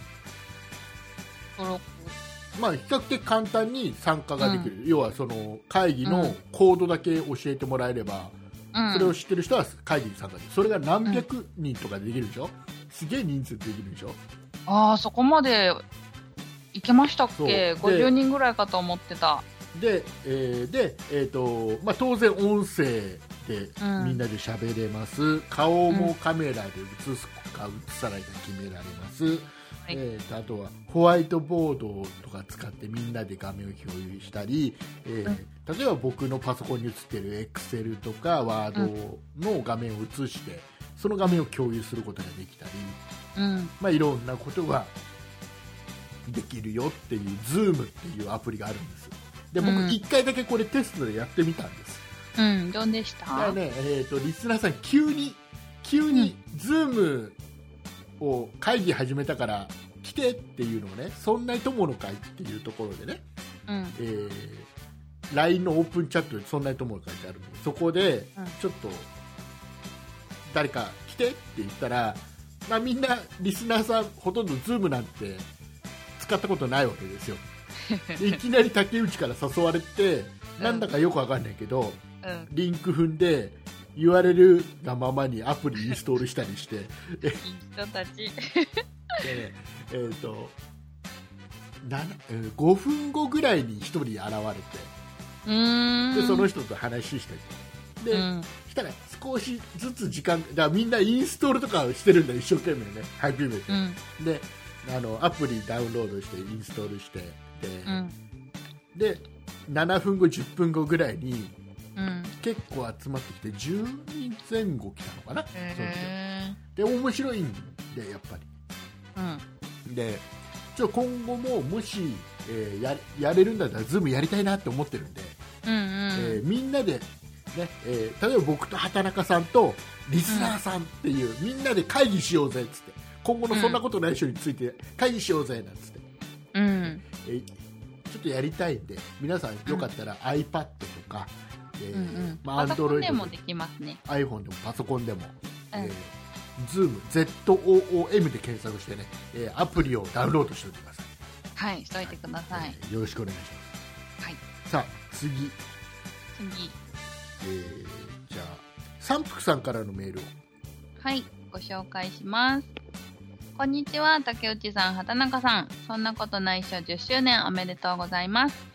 S1: 登録。
S2: まあ比較的簡単に参加ができる、要はその会議の
S1: うん。
S2: コードだけ教えてもらえれば、
S1: うん。
S2: それを知ってる人は会議に参加できる。それが何百人とかでできるでしょ、すげえ人数でできるでしょ？
S1: ああ、そこまでいけましたっけ？
S2: で
S1: ?50 人ぐらいかと思ってた。
S2: で,、えーでえーとまあ、当然音声で
S1: うん。
S2: みんなで喋れます、顔もカメラで映すか映さないか決められます、
S1: はい。
S2: えーとあとはホワイトボードとか使ってみんなで画面を共有したり、えー例えば僕のパソコンに映ってるエクセルとかワードの画面を映して、その画面を共有することができたり、
S1: うん。
S2: まあ、いろんなことができるよっていう Zoom っていうアプリがあるんです。で僕
S1: うん。
S2: 1回だけこれテストでやってみたんです、
S1: うん。どんでした？
S2: ね、えー、とリスナーさん急に急に Zoom を会議始めたから来てっていうのをねそんな友の会っていうところでね、
S1: うん。
S2: えー LINE のオープンチャットでそんな友の会ってあるんでそこで
S1: うん
S2: ちょっと誰か来てって言ったら、まあ、みんなリスナーさんほとんど Zoom なんて使ったことないわけですよで いきなり竹内から誘われて
S1: うん
S2: なんだかよくわかんないけど
S1: うん。
S2: リンク踏んで言われるがままにアプリインストールしたりしてで、
S1: いい人たち。
S2: ねえーとえー5分後ぐらいに1人現れて。でその人と話しててで、
S1: うん。
S2: したら少しずつ時間だみんなインストールとかをしてるんだよ一生懸命ねハイピーメ
S1: うん。
S2: であのアプリダウンロードしてインストールしてで,、
S1: うん。
S2: で7分後10分後ぐらいに
S1: うん。
S2: 結構集まってきて10人前後来たのかな、その時
S1: へ
S2: で面白いんでやっぱ
S1: ー。うん。
S2: りでちょ今後ももし、えーややれるんだったらズームやりたいなって思ってるんで、
S1: うんうん。
S2: えーみんなで、ねえー例えば僕と畑中さんとリスナーさんっていう、みんなで会議しようぜっつって今後のそんなことない人について会議しようぜなんつって、
S1: うん。
S2: えーちょっとやりたいんで皆さんよかったら iPad とか、えー
S1: うんうん。
S2: まあ、
S1: パソコンでもできますね。
S2: iPhone でもパソコンでも、
S1: うん
S2: えー Zoom ZOOM で検索してね、えーアプリをダウンロードしておいてください、
S1: はい、しといてください。
S2: えーよろしくお願いします
S1: はい。
S2: さあ次、
S1: 次。
S2: えーじゃあ三福さんからのメールを
S1: はい、ご紹介します。こんにちは、竹内さん、畑中さん。そんなことないっしょ10周年おめでとうございます。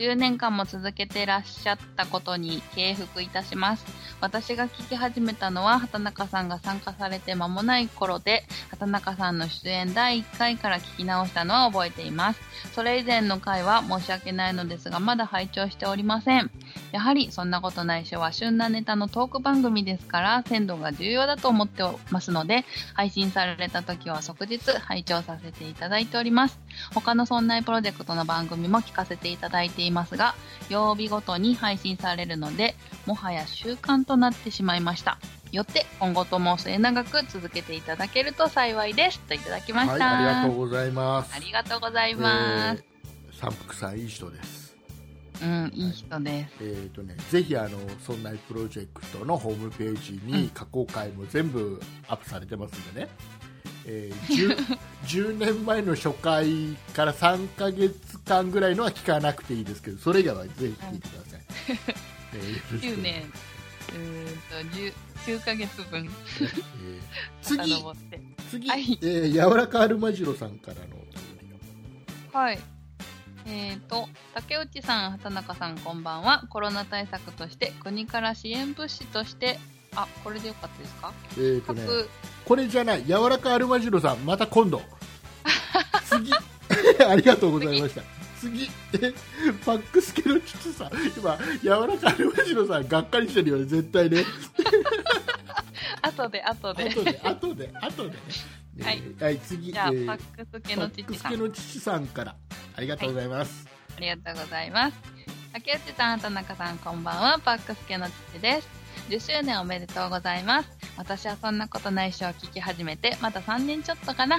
S1: 10年間も続けてらっしゃったことに敬服いたします。私が聞き始めたのは、畑中さんが参加されて間もない頃で、畑中さんの出演第1回から聞き直したのは覚えています。それ以前の回は申し訳ないのですが、まだ拝聴しておりません。やはりそんなことないしは旬なネタのトーク番組ですから鮮度が重要だと思ってますので配信された時は即日拝聴させていただいております他のそんなプロジェクトの番組も聞かせていただいていますが曜日ごとに配信されるのでもはや習慣となってしまいました。よって今後とも末永く続けていただけると幸いです。といただきました、
S2: はいありがとうございます。
S1: ありがとうございます、
S2: えー三福さんいい人です。
S1: うんいい人です。
S2: えーとね、ぜひあの「そんなプロジェクト」のホームページに過去回も全部アップされてますんでね、えー 10, 10年前の初回から3ヶ月間ぐらいのは聞かなくていいですけどそれ以外はぜひ聞いてください、えーよろしく
S1: 9年。うーんと10 9ヶ月分。
S2: えー次次、
S1: はい。
S2: えー柔らかアルマジロさんからの
S1: はい。えーと、竹内さん、畑中さん、こんばんは。コロナ対策として、国から支援物資として、あ、これでよかったですか？
S2: えーとね
S1: 各、
S2: これじゃない。柔らかアルマジロさんまた今度。次。ありがとうございました。次。えパックスケの父さん。今柔らかアルマジロさんがっかりしてるよね。絶対ね。
S1: 後で、後で。
S2: 後で後で後でね。
S1: はい。
S2: えーはい次。
S1: じゃあ、
S2: えー
S1: パックスケ
S2: パ
S1: の
S2: ックスケ
S1: 父さん。
S2: の父さんから。ありがとうございます、
S1: ありがとうございます。竹内さん、畑中さん、こんばんは。パックスケの父です。10周年おめでとうございます。私はそんなことないしを聞き始めて、まだ3年ちょっとかな。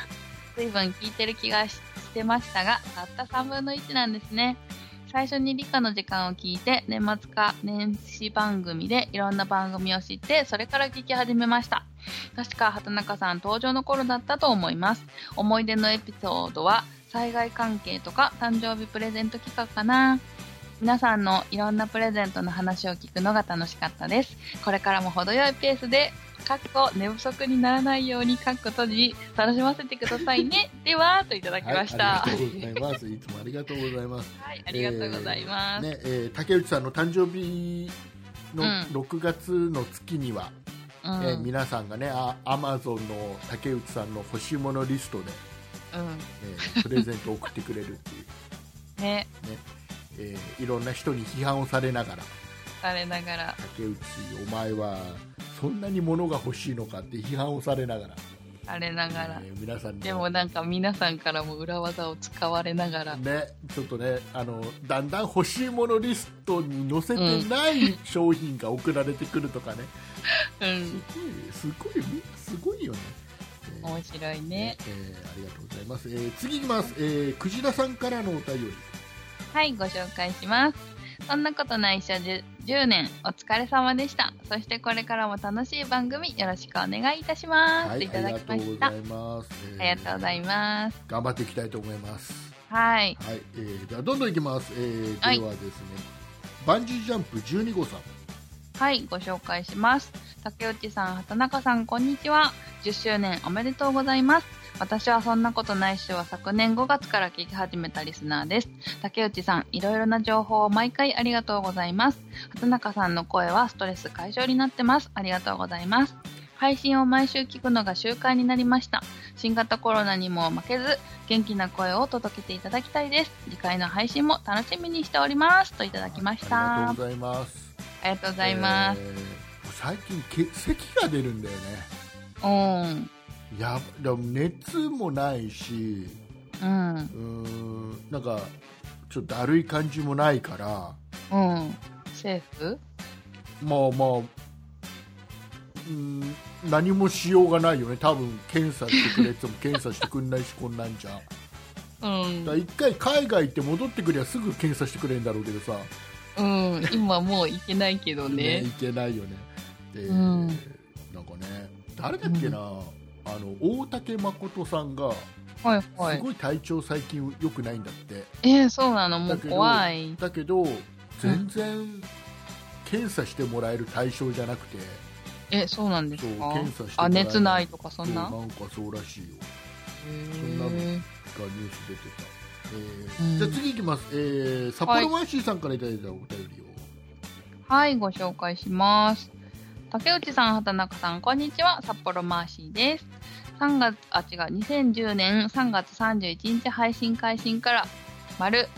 S1: 随分聞いてる気がしてましたが、たった3分の1なんですね。最初に理科の時間を聞いて、年末か年始番組でいろんな番組を知って、それから聞き始めました。確か畑中さん登場の頃だったと思います。思い出のエピソードは、災害関係とか誕生日プレゼント企画かな。皆さんのいろんなプレゼントの話を聞くのが楽しかったです。これからも程よいペースで、かっこ寝不足にならないように、かっこ閉じ、楽しませてくださいね。では、といただきました。
S2: はい、ありがとうございますいつもありがとうございます
S1: はい、ありがとうございます。
S2: ねえー竹内さんの誕生日の
S1: うん
S2: 6月の月には、
S1: うん、
S2: えー皆さんがねあアマゾンの竹内さんの欲しいものリストで、
S1: う
S2: えープレゼントを送ってくれるっていう、
S1: ん。ね、
S2: えーいろんな人に批判をされながら
S1: されながら、
S2: 竹内お前はそんなに物が欲しいのかって批判をされながら、
S1: されながら。
S2: えー皆さんに
S1: でもなんか皆さんからも裏技を使われながら。
S2: ね、ちょっとねあのだんだん欲しいものリストに載せてない商品が送られてくるとかね、
S1: うん。
S2: すごいすごいすごいよね、えー
S1: 面白いね。
S2: えーありがとうございます、えー次いきます、えー、クジラさんからのお便り
S1: はい、ご紹介します。そんなことないっしょ 10, 10年お疲れ様でした。そしてこれからも楽しい番組よろしくお願いいたします。
S2: はい、
S1: いただきました。あ
S2: ありがとうございます、えー
S1: りがとうございます。
S2: 頑張っていきたいと思います
S1: はい。
S2: はい、えー、ではどんどんいきます、えー
S1: はい
S2: ではですねバンジージャンプ12号さん
S1: はい、ご紹介します。竹内さん、畑中さん、こんにちは。10周年おめでとうございます。私はそんなことないっしょは昨年5月から聞き始めたリスナーです。竹内さん、いろいろな情報を毎回ありがとうございます。畑中さんの声はストレス解消になってます。ありがとうございます。配信を毎週聞くのが習慣になりました。新型コロナにも負けず、元気な声を届けていただきたいです。次回の配信も楽しみにしております。といただきまし
S2: あ
S1: た。
S2: りがとうございます。
S1: ありがとうございます。
S2: えー最近け咳が出るんだよね。
S1: うん。
S2: やでも熱もないし、
S1: うん。
S2: うーんなんかちょっとだるい感じもないから、
S1: うん。セーフ？
S2: まあまあ、うん何もしようがないよね。多分検査してくれっても検査してくんないしこんなんじゃ。
S1: うん
S2: だから一回海外行って戻ってくりゃすぐ検査してくれるんだろうけどさ、
S1: うん。今もういけないけどね。
S2: いけないよね。で、
S1: うん
S2: なんかね、誰だっけな、あの大竹誠さんが、
S1: はいはい。
S2: すごい体調最近良くないんだって。
S1: えー、そうなの？もう怖い。
S2: だけど、全然検査してもらえる対象じゃなくて、
S1: え、そうなんですか？
S2: 検査して
S1: あ、熱ないとかそんな？
S2: なんかそうらしいよ。
S1: へ
S2: そんなのがニュ
S1: ー
S2: ース出てた。え
S1: うん
S2: ーじゃあ次いきます。えー、札幌マーシーさんからいただいたお便りを。
S1: はい、ご紹介します。竹内さん、畑中さん、こんにちは。札幌マーシーです。3月、あ、違う、2010年3月31日配信開始から、丸、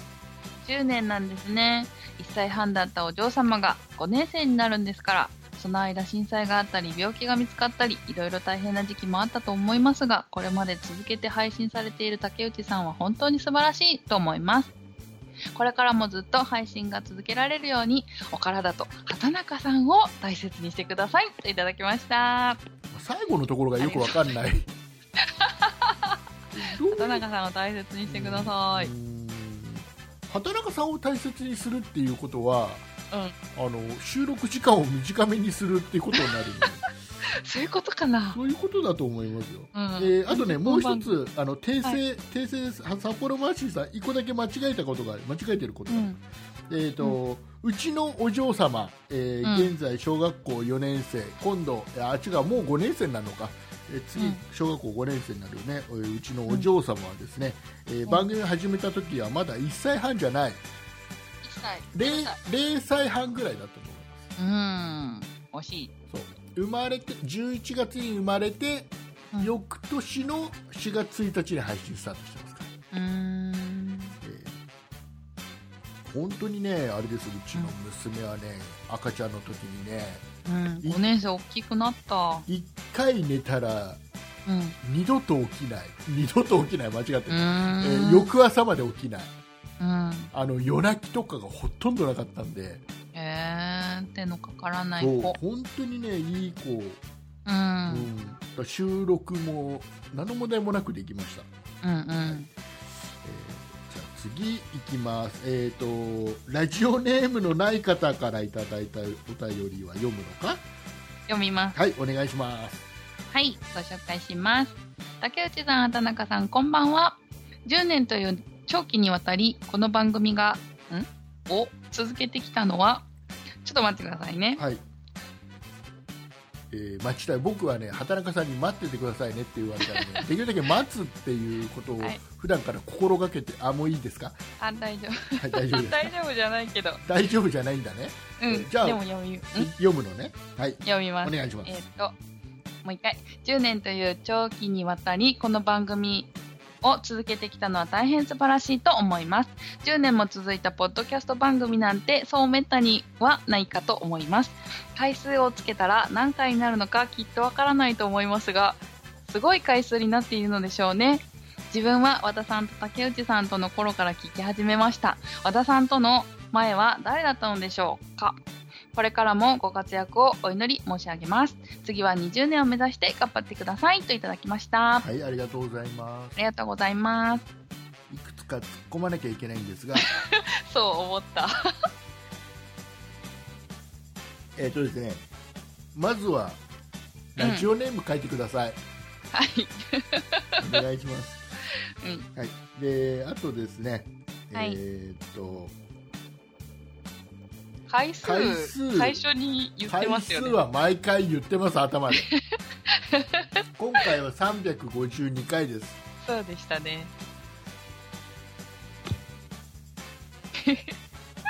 S1: 10年なんですね。1歳半だったお嬢様が5年生になるんですから、その間震災があったり、病気が見つかったり、いろいろ大変な時期もあったと思いますが、これまで続けて配信されている竹内さんは本当に素晴らしいと思います。これからもずっと配信が続けられるように、お体と畑中さんを大切にしてくださいといただきました。
S2: 最後のところがよくわかんない。
S1: 畑中さんを大切にしてください。
S2: 畑中さんを大切にするっていうことは、
S1: うん。
S2: あの収録時間を短めにするっていうことになるの？
S1: そういうことかな。
S2: そういうことだと思いますよ。
S1: うん。
S2: えーあとね、もう一。つ、あの訂正、
S1: は
S2: 訂正です札幌マーシーさん、一個だけ間違えたことがある、間違えてることがある、
S1: うん。
S2: えーとうちのお嬢様、えー
S1: うん
S2: 現在小学校4年生、今度、あ違う、もう5年生になるのか、えー次、
S1: うん
S2: 小学校5年生になるね、えーうちのお嬢様はですね、えー
S1: ん
S2: 番組を始めた時はまだ1歳半じゃない、
S1: 一歳。
S2: 0, 0歳半ぐらいだったと思います。
S1: うん。惜しい。
S2: そう生まれて11月に生まれて、
S1: うん
S2: 翌年の4月1日に配信スタートしてますから。
S1: うーん。
S2: えー本当にね、あれです、うちの娘はね、赤ちゃんの時にね、
S1: うん。5年生大きくなった。
S2: 1回寝たら
S1: うん。う
S2: 二度と起きない、二度と起きない、間違ってる、え
S1: ー。
S2: 翌朝まで起きない、
S1: うん。
S2: あの夜泣きとかがほとんどなかったんで、
S1: えー、手のかからない子。
S2: 本当にね、いい子、
S1: うん。
S2: うん、収録も何の問題もなくできました。
S1: うんうん。
S2: えーじゃあ次いきます、えー、とラジオネームのない方からいただいたお便りは読むのか？
S1: 読みます。
S2: はいお願いします
S1: はい、ご紹介します。竹内さん、畑中さん、こんばんは。10年という長期にわたり、この番組が、ん？を続けてきたのは、ちょっと待ってくださいね。
S2: はいえー待ちたい僕はね畑中さんに待っててくださいねって言われたらね できるだけ待つっていうことを
S1: はい
S2: 普段から心がけて、あもういいですか、
S1: あ、大丈夫。
S2: はい、大丈夫
S1: 大丈夫じゃないけど。
S2: 大丈夫じゃないんだね
S1: うん。
S2: じゃあ
S1: でも読
S2: 読むのねはい
S1: 読みます。
S2: お願いします
S1: えーっと、もう一回。10年という長期にわたり、この番組を続けてきたのは大変素晴らしいと思います。10年も続いたポッドキャスト番組なんて、そうめったにはないかと思います。回数をつけたら何回になるのかきっとわからないと思いますが、すごい回数になっているのでしょうね。自分は和田さんと竹内さんとの頃から聞き始めました。和田さんとの前は誰だったのでしょうか？これからもご活躍をお祈り申し上げます。次は20年を目指して頑張ってくださいといただきました。あ
S2: はいありがとうございます
S1: りがとうございます。
S2: いくつか突っ込まなきゃいけないんですが
S1: そう思った。
S2: えっとですねまずはラジオネーム書いてください、
S1: はい。
S2: お願いします
S1: うん。
S2: はい、であとですね、
S1: はい
S2: えーっと
S1: 回数、
S2: 回数
S1: 最初に言って
S2: 回
S1: ますよね。
S2: 数は毎回言ってます、頭で。今回は352回です。
S1: そうでしたね。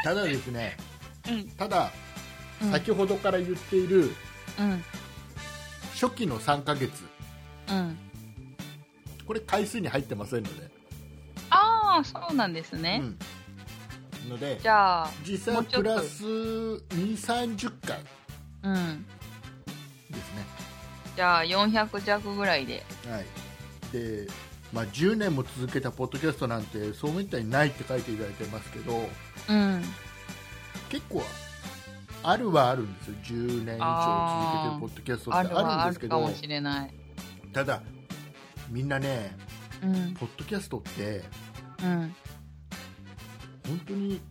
S2: ただですね、
S1: うん。
S2: ただ、
S1: うん
S2: 先ほどから言っている、
S1: うん。
S2: 初期の3ヶ月
S1: うん。
S2: これ回数に入ってませんので、
S1: ああ、そうなんですね。
S2: うん、ので
S1: じゃあ、
S2: 実際プラス2 3 0回
S1: うん。
S2: ですね
S1: じゃあ、400弱ぐらいで。
S2: はいでまあ、10年も続けたポッドキャストなんてそうめったにないって書いていただいてますけど
S1: うん。
S2: 結構あるはあるんですよ10年以上続けてるポッドキャストって
S1: あるは
S2: あるんですけど
S1: あるかもしれない。
S2: ただみんなね
S1: うん。
S2: ポッドキャストって
S1: うん。
S2: 本当に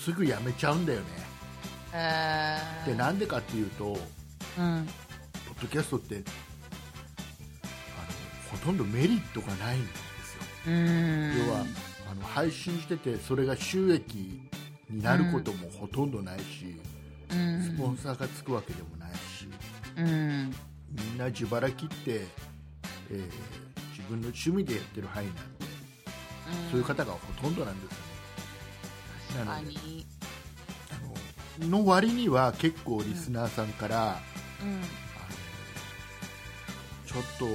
S2: すぐやめちゃうんだよね
S1: えー。
S2: でなんでかっていうと
S1: うん。
S2: ポッドキャストってあのほとんどメリットがないんですよ
S1: うん。
S2: 要はあの配信しててそれが収益になることもほとんどないし、
S1: うん、
S2: スポンサーがつくわけでもないし
S1: うん。
S2: みんな自腹切って、えー自分の趣味でやってる範囲なんで、そういう方がほとんどなんですよねなので。あのの割には結構リスナーさんから、あ
S1: うん。
S2: のちょっと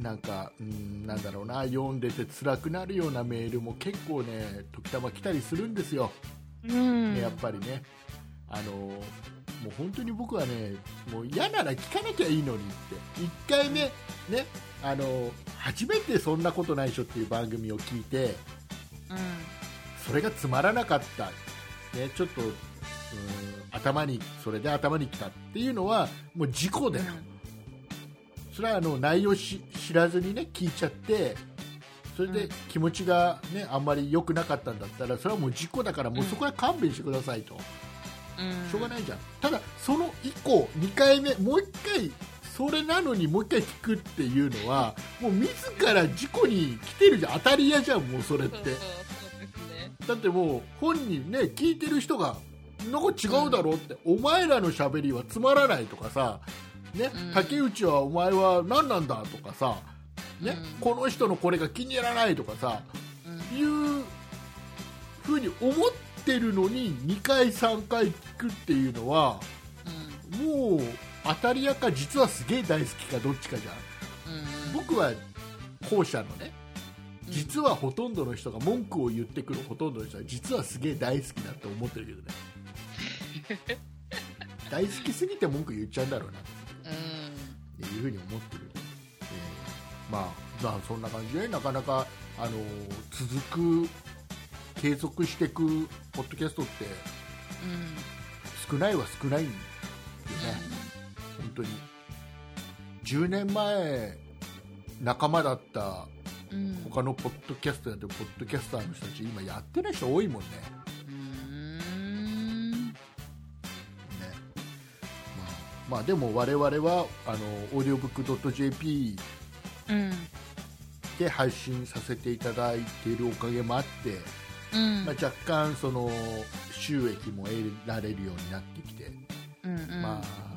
S2: なんか、うん、なんだろうな読んでて辛くなるようなメールも結構ね時たま来たりするんですよ、
S1: うん。
S2: ねやっぱりねあのもう本当に僕はねもう嫌なら聞かなきゃいいのにって1回目ねあの初めてそんなことないでしょっていう番組を聞いて
S1: うん。
S2: それがつまらなかった、ね、ちょっとうん頭にそれで頭にきたっていうのはもう事故だよ、それはあの内容し知らずにね聞いちゃってそれで
S1: うん
S2: 気持ちが、ね、あんまり良くなかったんだったらそれはもう事故だからもうそこは勘弁してくださいと、
S1: うん。
S2: しょうがないじゃん。ただその以降2回目もう1回それなのにもう1回聞くっていうのはもう自ら事故に来てるじゃん。当たり屋じゃんもうそれって。
S1: ね。
S2: だってもう本人ね聞いてる人がなんか違うだろうって、お前らのしゃべりはつまらないとかさ、ね
S1: うん。
S2: 竹内はお前は何なんだとかさ、ね
S1: うん。
S2: この人のこれが気に入らないとかさ
S1: うん。
S2: いうふうに思ってるのに2回3回聞くっていうのはもう当たり屋か実はすげえ大好きかどっちかじゃん。
S1: うん。
S2: 僕は後者のね
S1: うん。
S2: 実はほとんどの人が文句を言ってくるほとんどの人は実はすげえ大好きだって思ってるけどね。大好きすぎて文句言っちゃうんだろうな。っていうふうに思ってる、えーまあまあそんな感じでなかなか、あのー続く継続していくポッドキャストって
S1: うん。
S2: 少ないは少ないんよね、本当に10年前仲間だった
S1: うん。
S2: 他のポッドキャストやってるポッドキャスターの人たち今やってない人多いもんね
S1: うん。
S2: ねまあ、まあでも我々はあのオーディオブック .jp
S1: うん。
S2: で配信させていただいているおかげもあって、
S1: うん。
S2: まあ、若干その収益も得られるようになってきて、
S1: うんうん。
S2: まあ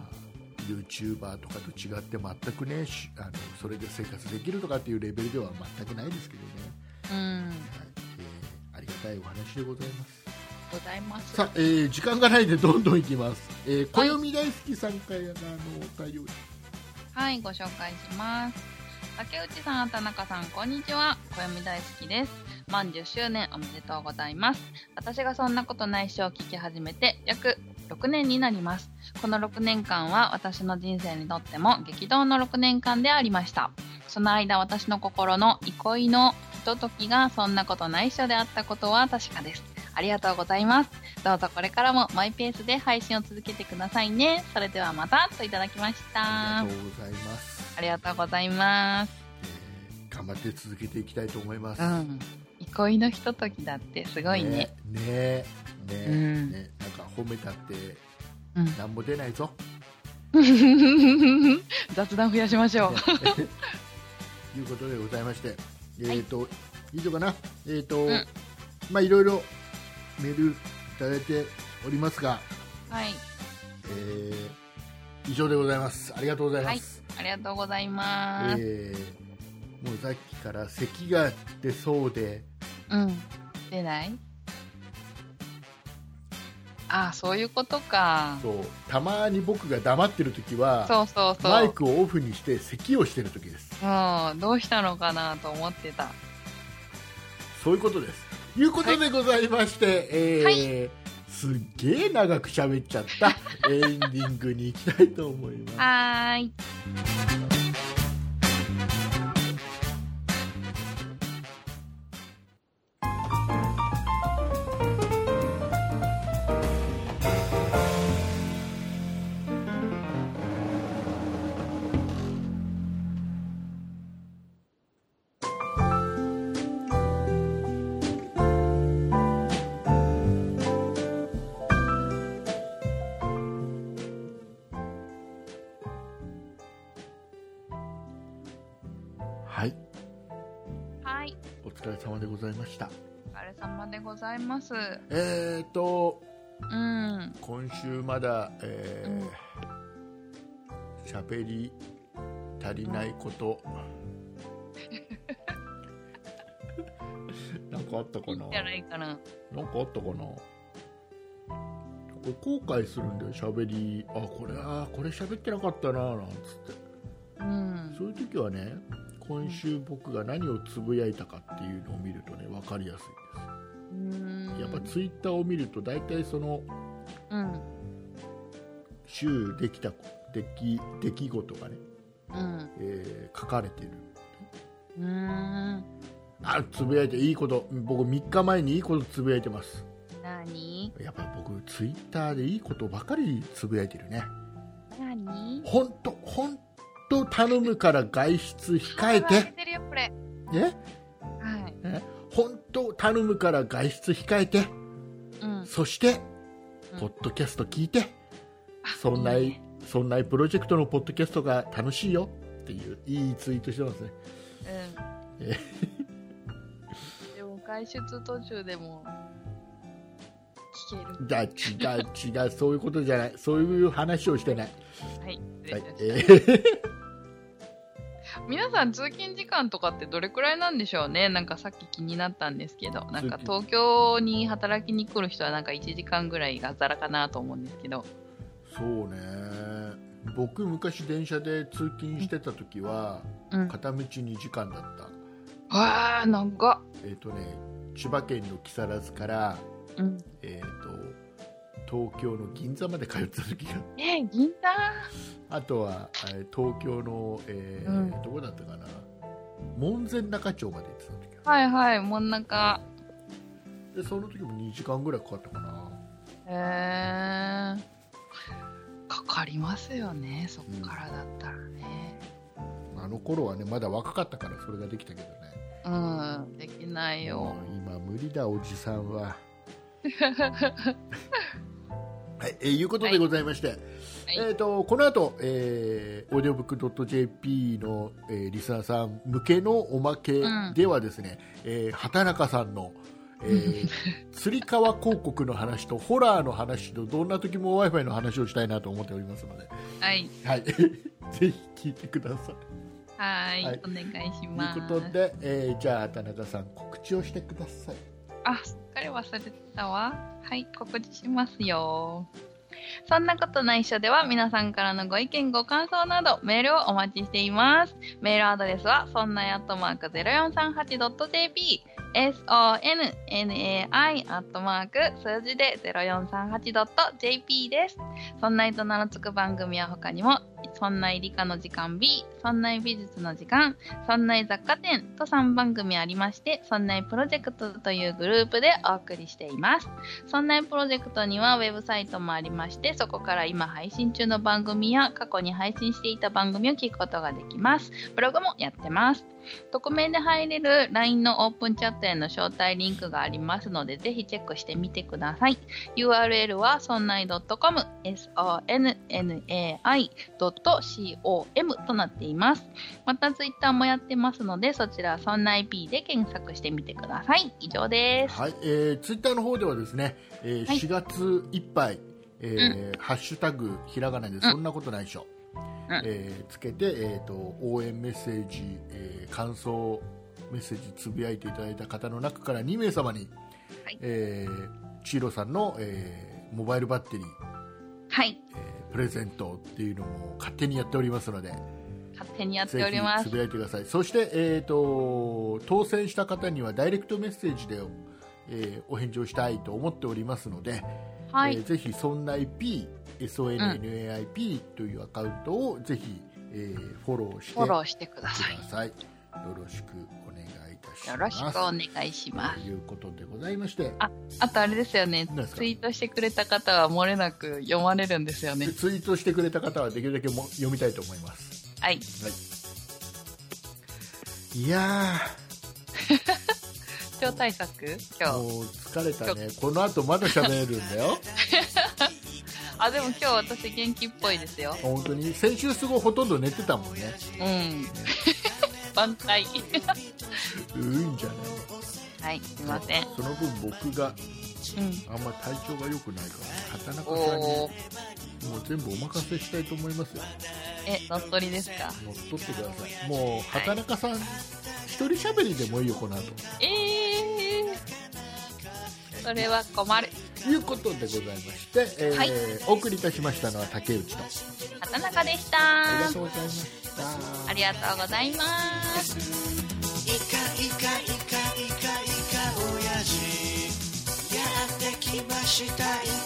S2: YouTuber とかと違って全くねしあのそれで生活できるとかっていうレベルでは全くないですけどね、
S1: うん。
S2: はいえーありがたいお話でございます
S1: ございます。
S2: さあ、えー時間がないんでどんどんいきます、えー、暦大好きさんからのお便り
S1: はい、ご紹介します。竹内さん、田中さん、こんにちは。暦大好きです。満10周年おめでとうございます。私がそんなことないっしょを聞き始めて約6年になります。この6年間は私の人生にとっても激動の6年間でありました。その間私の心の憩いのひとときがそんなことないっしょであったことは確かです。ありがとうございます。どうぞこれからもマイペースで配信を続けてくださいね。それではまたといただきました。
S2: ありがとうございます、
S1: ありがとうございます。
S2: えー頑張って続けていきたいと思います、
S1: うん。憩いのひとときだってすごいね。
S2: ねねね
S1: うん
S2: ねなんか褒めたって
S1: うん。
S2: 何も出ないぞ、
S1: 雑談増やしましょう。
S2: ね いうことでございましてえっ、と、以上かなえっ、と、
S1: ん
S2: まあいろいろメールいただいておりますが、
S1: はい。
S2: えー以上でございますありがとうございます、
S1: ありがとうございます。
S2: えーもうさっきから咳が出そうで。
S1: うん。出ない？あそういうことか。
S2: そう。たまに僕が黙ってる時は
S1: そうそうそう。
S2: マイクをオフにして咳をしてる時です。
S1: うん。どうしたのかなと思ってた。
S2: そういうことです。いうことでございまして、えー
S1: は
S2: すっげえ長く喋っちゃったエンディングに行きたいと思います
S1: はい
S2: 様でございました。
S1: お疲れ様でございます。
S2: えーと
S1: うん。
S2: 今週まだえー喋、り足りないこと、なんかあったかな？
S1: ないかな。
S2: なんかあったかな？後悔するんだよ喋り。あこれあこれ喋ってなかったななんつって。
S1: うん。
S2: そういう時はね今週僕が何をつぶやいたかっていうのを見るとね分かりやすい
S1: うん
S2: です。やっぱツイッターを見ると大体その
S1: うん。
S2: 週できた出来出来事がね、
S1: うん。
S2: えー書かれている。
S1: うん。
S2: あつぶやいていいこと。僕3日前にいいことつぶやいてます。
S1: 何？
S2: やっぱ僕ツイッターでいいことばかりつぶやいてるね。
S1: 何？
S2: 本当本当頼むから外出控えて。ね
S1: はい。
S2: 本当頼むから外出控えて。
S1: うん。
S2: そして
S1: うん。
S2: ポッドキャスト聞いて。そんない
S1: いね。
S2: そんなプロジェクトのポッドキャストが楽しいよ。っていういいツイートしてますね。
S1: うん。
S2: え？
S1: でも外出途中でも聞ける。
S2: じゃあ違う違う。そういうことじゃない。そういう話をしてない、
S1: はい失
S2: はい。えー
S1: 皆さん通勤時間とかってどれくらいなんでしょうね？なんかさっき気になったんですけど。なんか東京に働きに来る人はなんか1時間ぐらいがざらかなと思うんですけど。
S2: そうね。僕昔電車で通勤してた時は
S1: うん。
S2: 片道2時間だった。
S1: わあ長っ。
S2: えっ、とね千葉県の木更津から、
S1: うん。
S2: えー、と東京の銀座まで通ってた時が。
S1: えー、銀座。
S2: あとはえー東京の、えー
S1: うん。
S2: どこだったかな。門前仲町まで行ってた時が。
S1: はいはい真ん中
S2: でその時も2時間ぐらいかかったかな。
S1: へえかかりますよねそっからだったらね。
S2: あの頃はねまだ若かったからそれができたけどね。
S1: うんできないよ。
S2: 今無理だおじさんは はい、えーいうことでございまして、えー、とこの後、えー、オーディオブックドット JP の、えーリスナーさん向けのおまけではですね、えー畑中さんの、えー、つり革広告の話とホラーの話とどんな時も w i f i の話をしたいなと思っておりますので、
S1: はい。
S2: はい、ぜひ聞いてください。
S1: はい。
S2: はい。
S1: お願いし
S2: と
S1: ます。
S2: いうことで、えーじゃあ畑中さん告知をしてください。
S1: あ、すっかり忘れてたわ。はい、告知しますよ。そんなことないっしょでは皆さんからのご意見ご感想などメールをお待ちしています。メールアドレスはそんないアットマーク 0438.jp sonnai アットマーク数字で 0438.jp です。そんないと名の付く番組は他にもそんな理科の時間 B、そんな美術の時間、そんな雑貨店と3番組ありまして、そんなプロジェクトというグループでお送りしています。そんなプロジェクトにはウェブサイトもありまして、そこから今配信中の番組や過去に配信していた番組を聞くことができます。ブログもやってます。匿名で入れる LINE のオープンチャットへの招待リンクがありますので、ぜひチェックしてみてください。URL はそんない .com、sonnai.com となっています。またツイッターもやってますので、そちら、そんない P で検索してみてください。以上です。
S2: はい、えー、ツイッターの方ではですね、えー
S1: はい
S2: 4月いっぱい、えーハッシュタグひらがなでそんなことないでしょ、
S1: うん
S2: えーつけて、えー、と応援メッセージ、えー感想メッセージつぶやいていただいた方の中から2名様に、
S1: はい
S2: えーチーロさんの、えーモバイルバッテリー、
S1: はい。
S2: えープレゼントっていうのも勝手にやっておりますので
S1: 勝手にやって
S2: ぜ
S1: おります
S2: ひつ。ぶやいてくださいそして、えー、と当選した方にはダイレクトメッセージで、えーお返事をしたいと思っておりますので、
S1: はい。
S2: えーぜひそんない P SONNAIP というアカウントをぜひ、えーフォローして
S1: フォローしてください。
S2: よろしく
S1: よろしくお願いします。
S2: ということでございまして、
S1: あとあれですよねツイートしてくれた方は漏れなく読まれるんですよね
S2: で。ツイートしてくれた方はできるだけも読みたいと思います。
S1: はい。
S2: はい、いや
S1: 超対策
S2: ー、
S1: 今日。
S2: もう疲れたね。この後まだ喋れるんだよ。
S1: あ、でも今日私元気っぽいですよ。
S2: 本当に。先週すごいほとんど寝てたもんね。
S1: うん。挽回。
S2: ういんじゃない？
S1: はい、すいません。
S2: その分僕が
S1: うん。
S2: あんま体調が良くないから、畑中さんに。もう全部お任せしたいと思いますよ。
S1: え、乗っ取りですか？
S2: 乗っ取ってください。もう、畑中さん、一人喋りでもいいよ、この後。
S1: えー。それは困る。
S2: ということでございまして、えー
S1: はい
S2: お送りいたしましたのは竹内と。
S1: 畑中でした。
S2: ありがとうございました。
S1: ありがとうございます。
S3: イカイカイカイカイカ親父やってきましたイ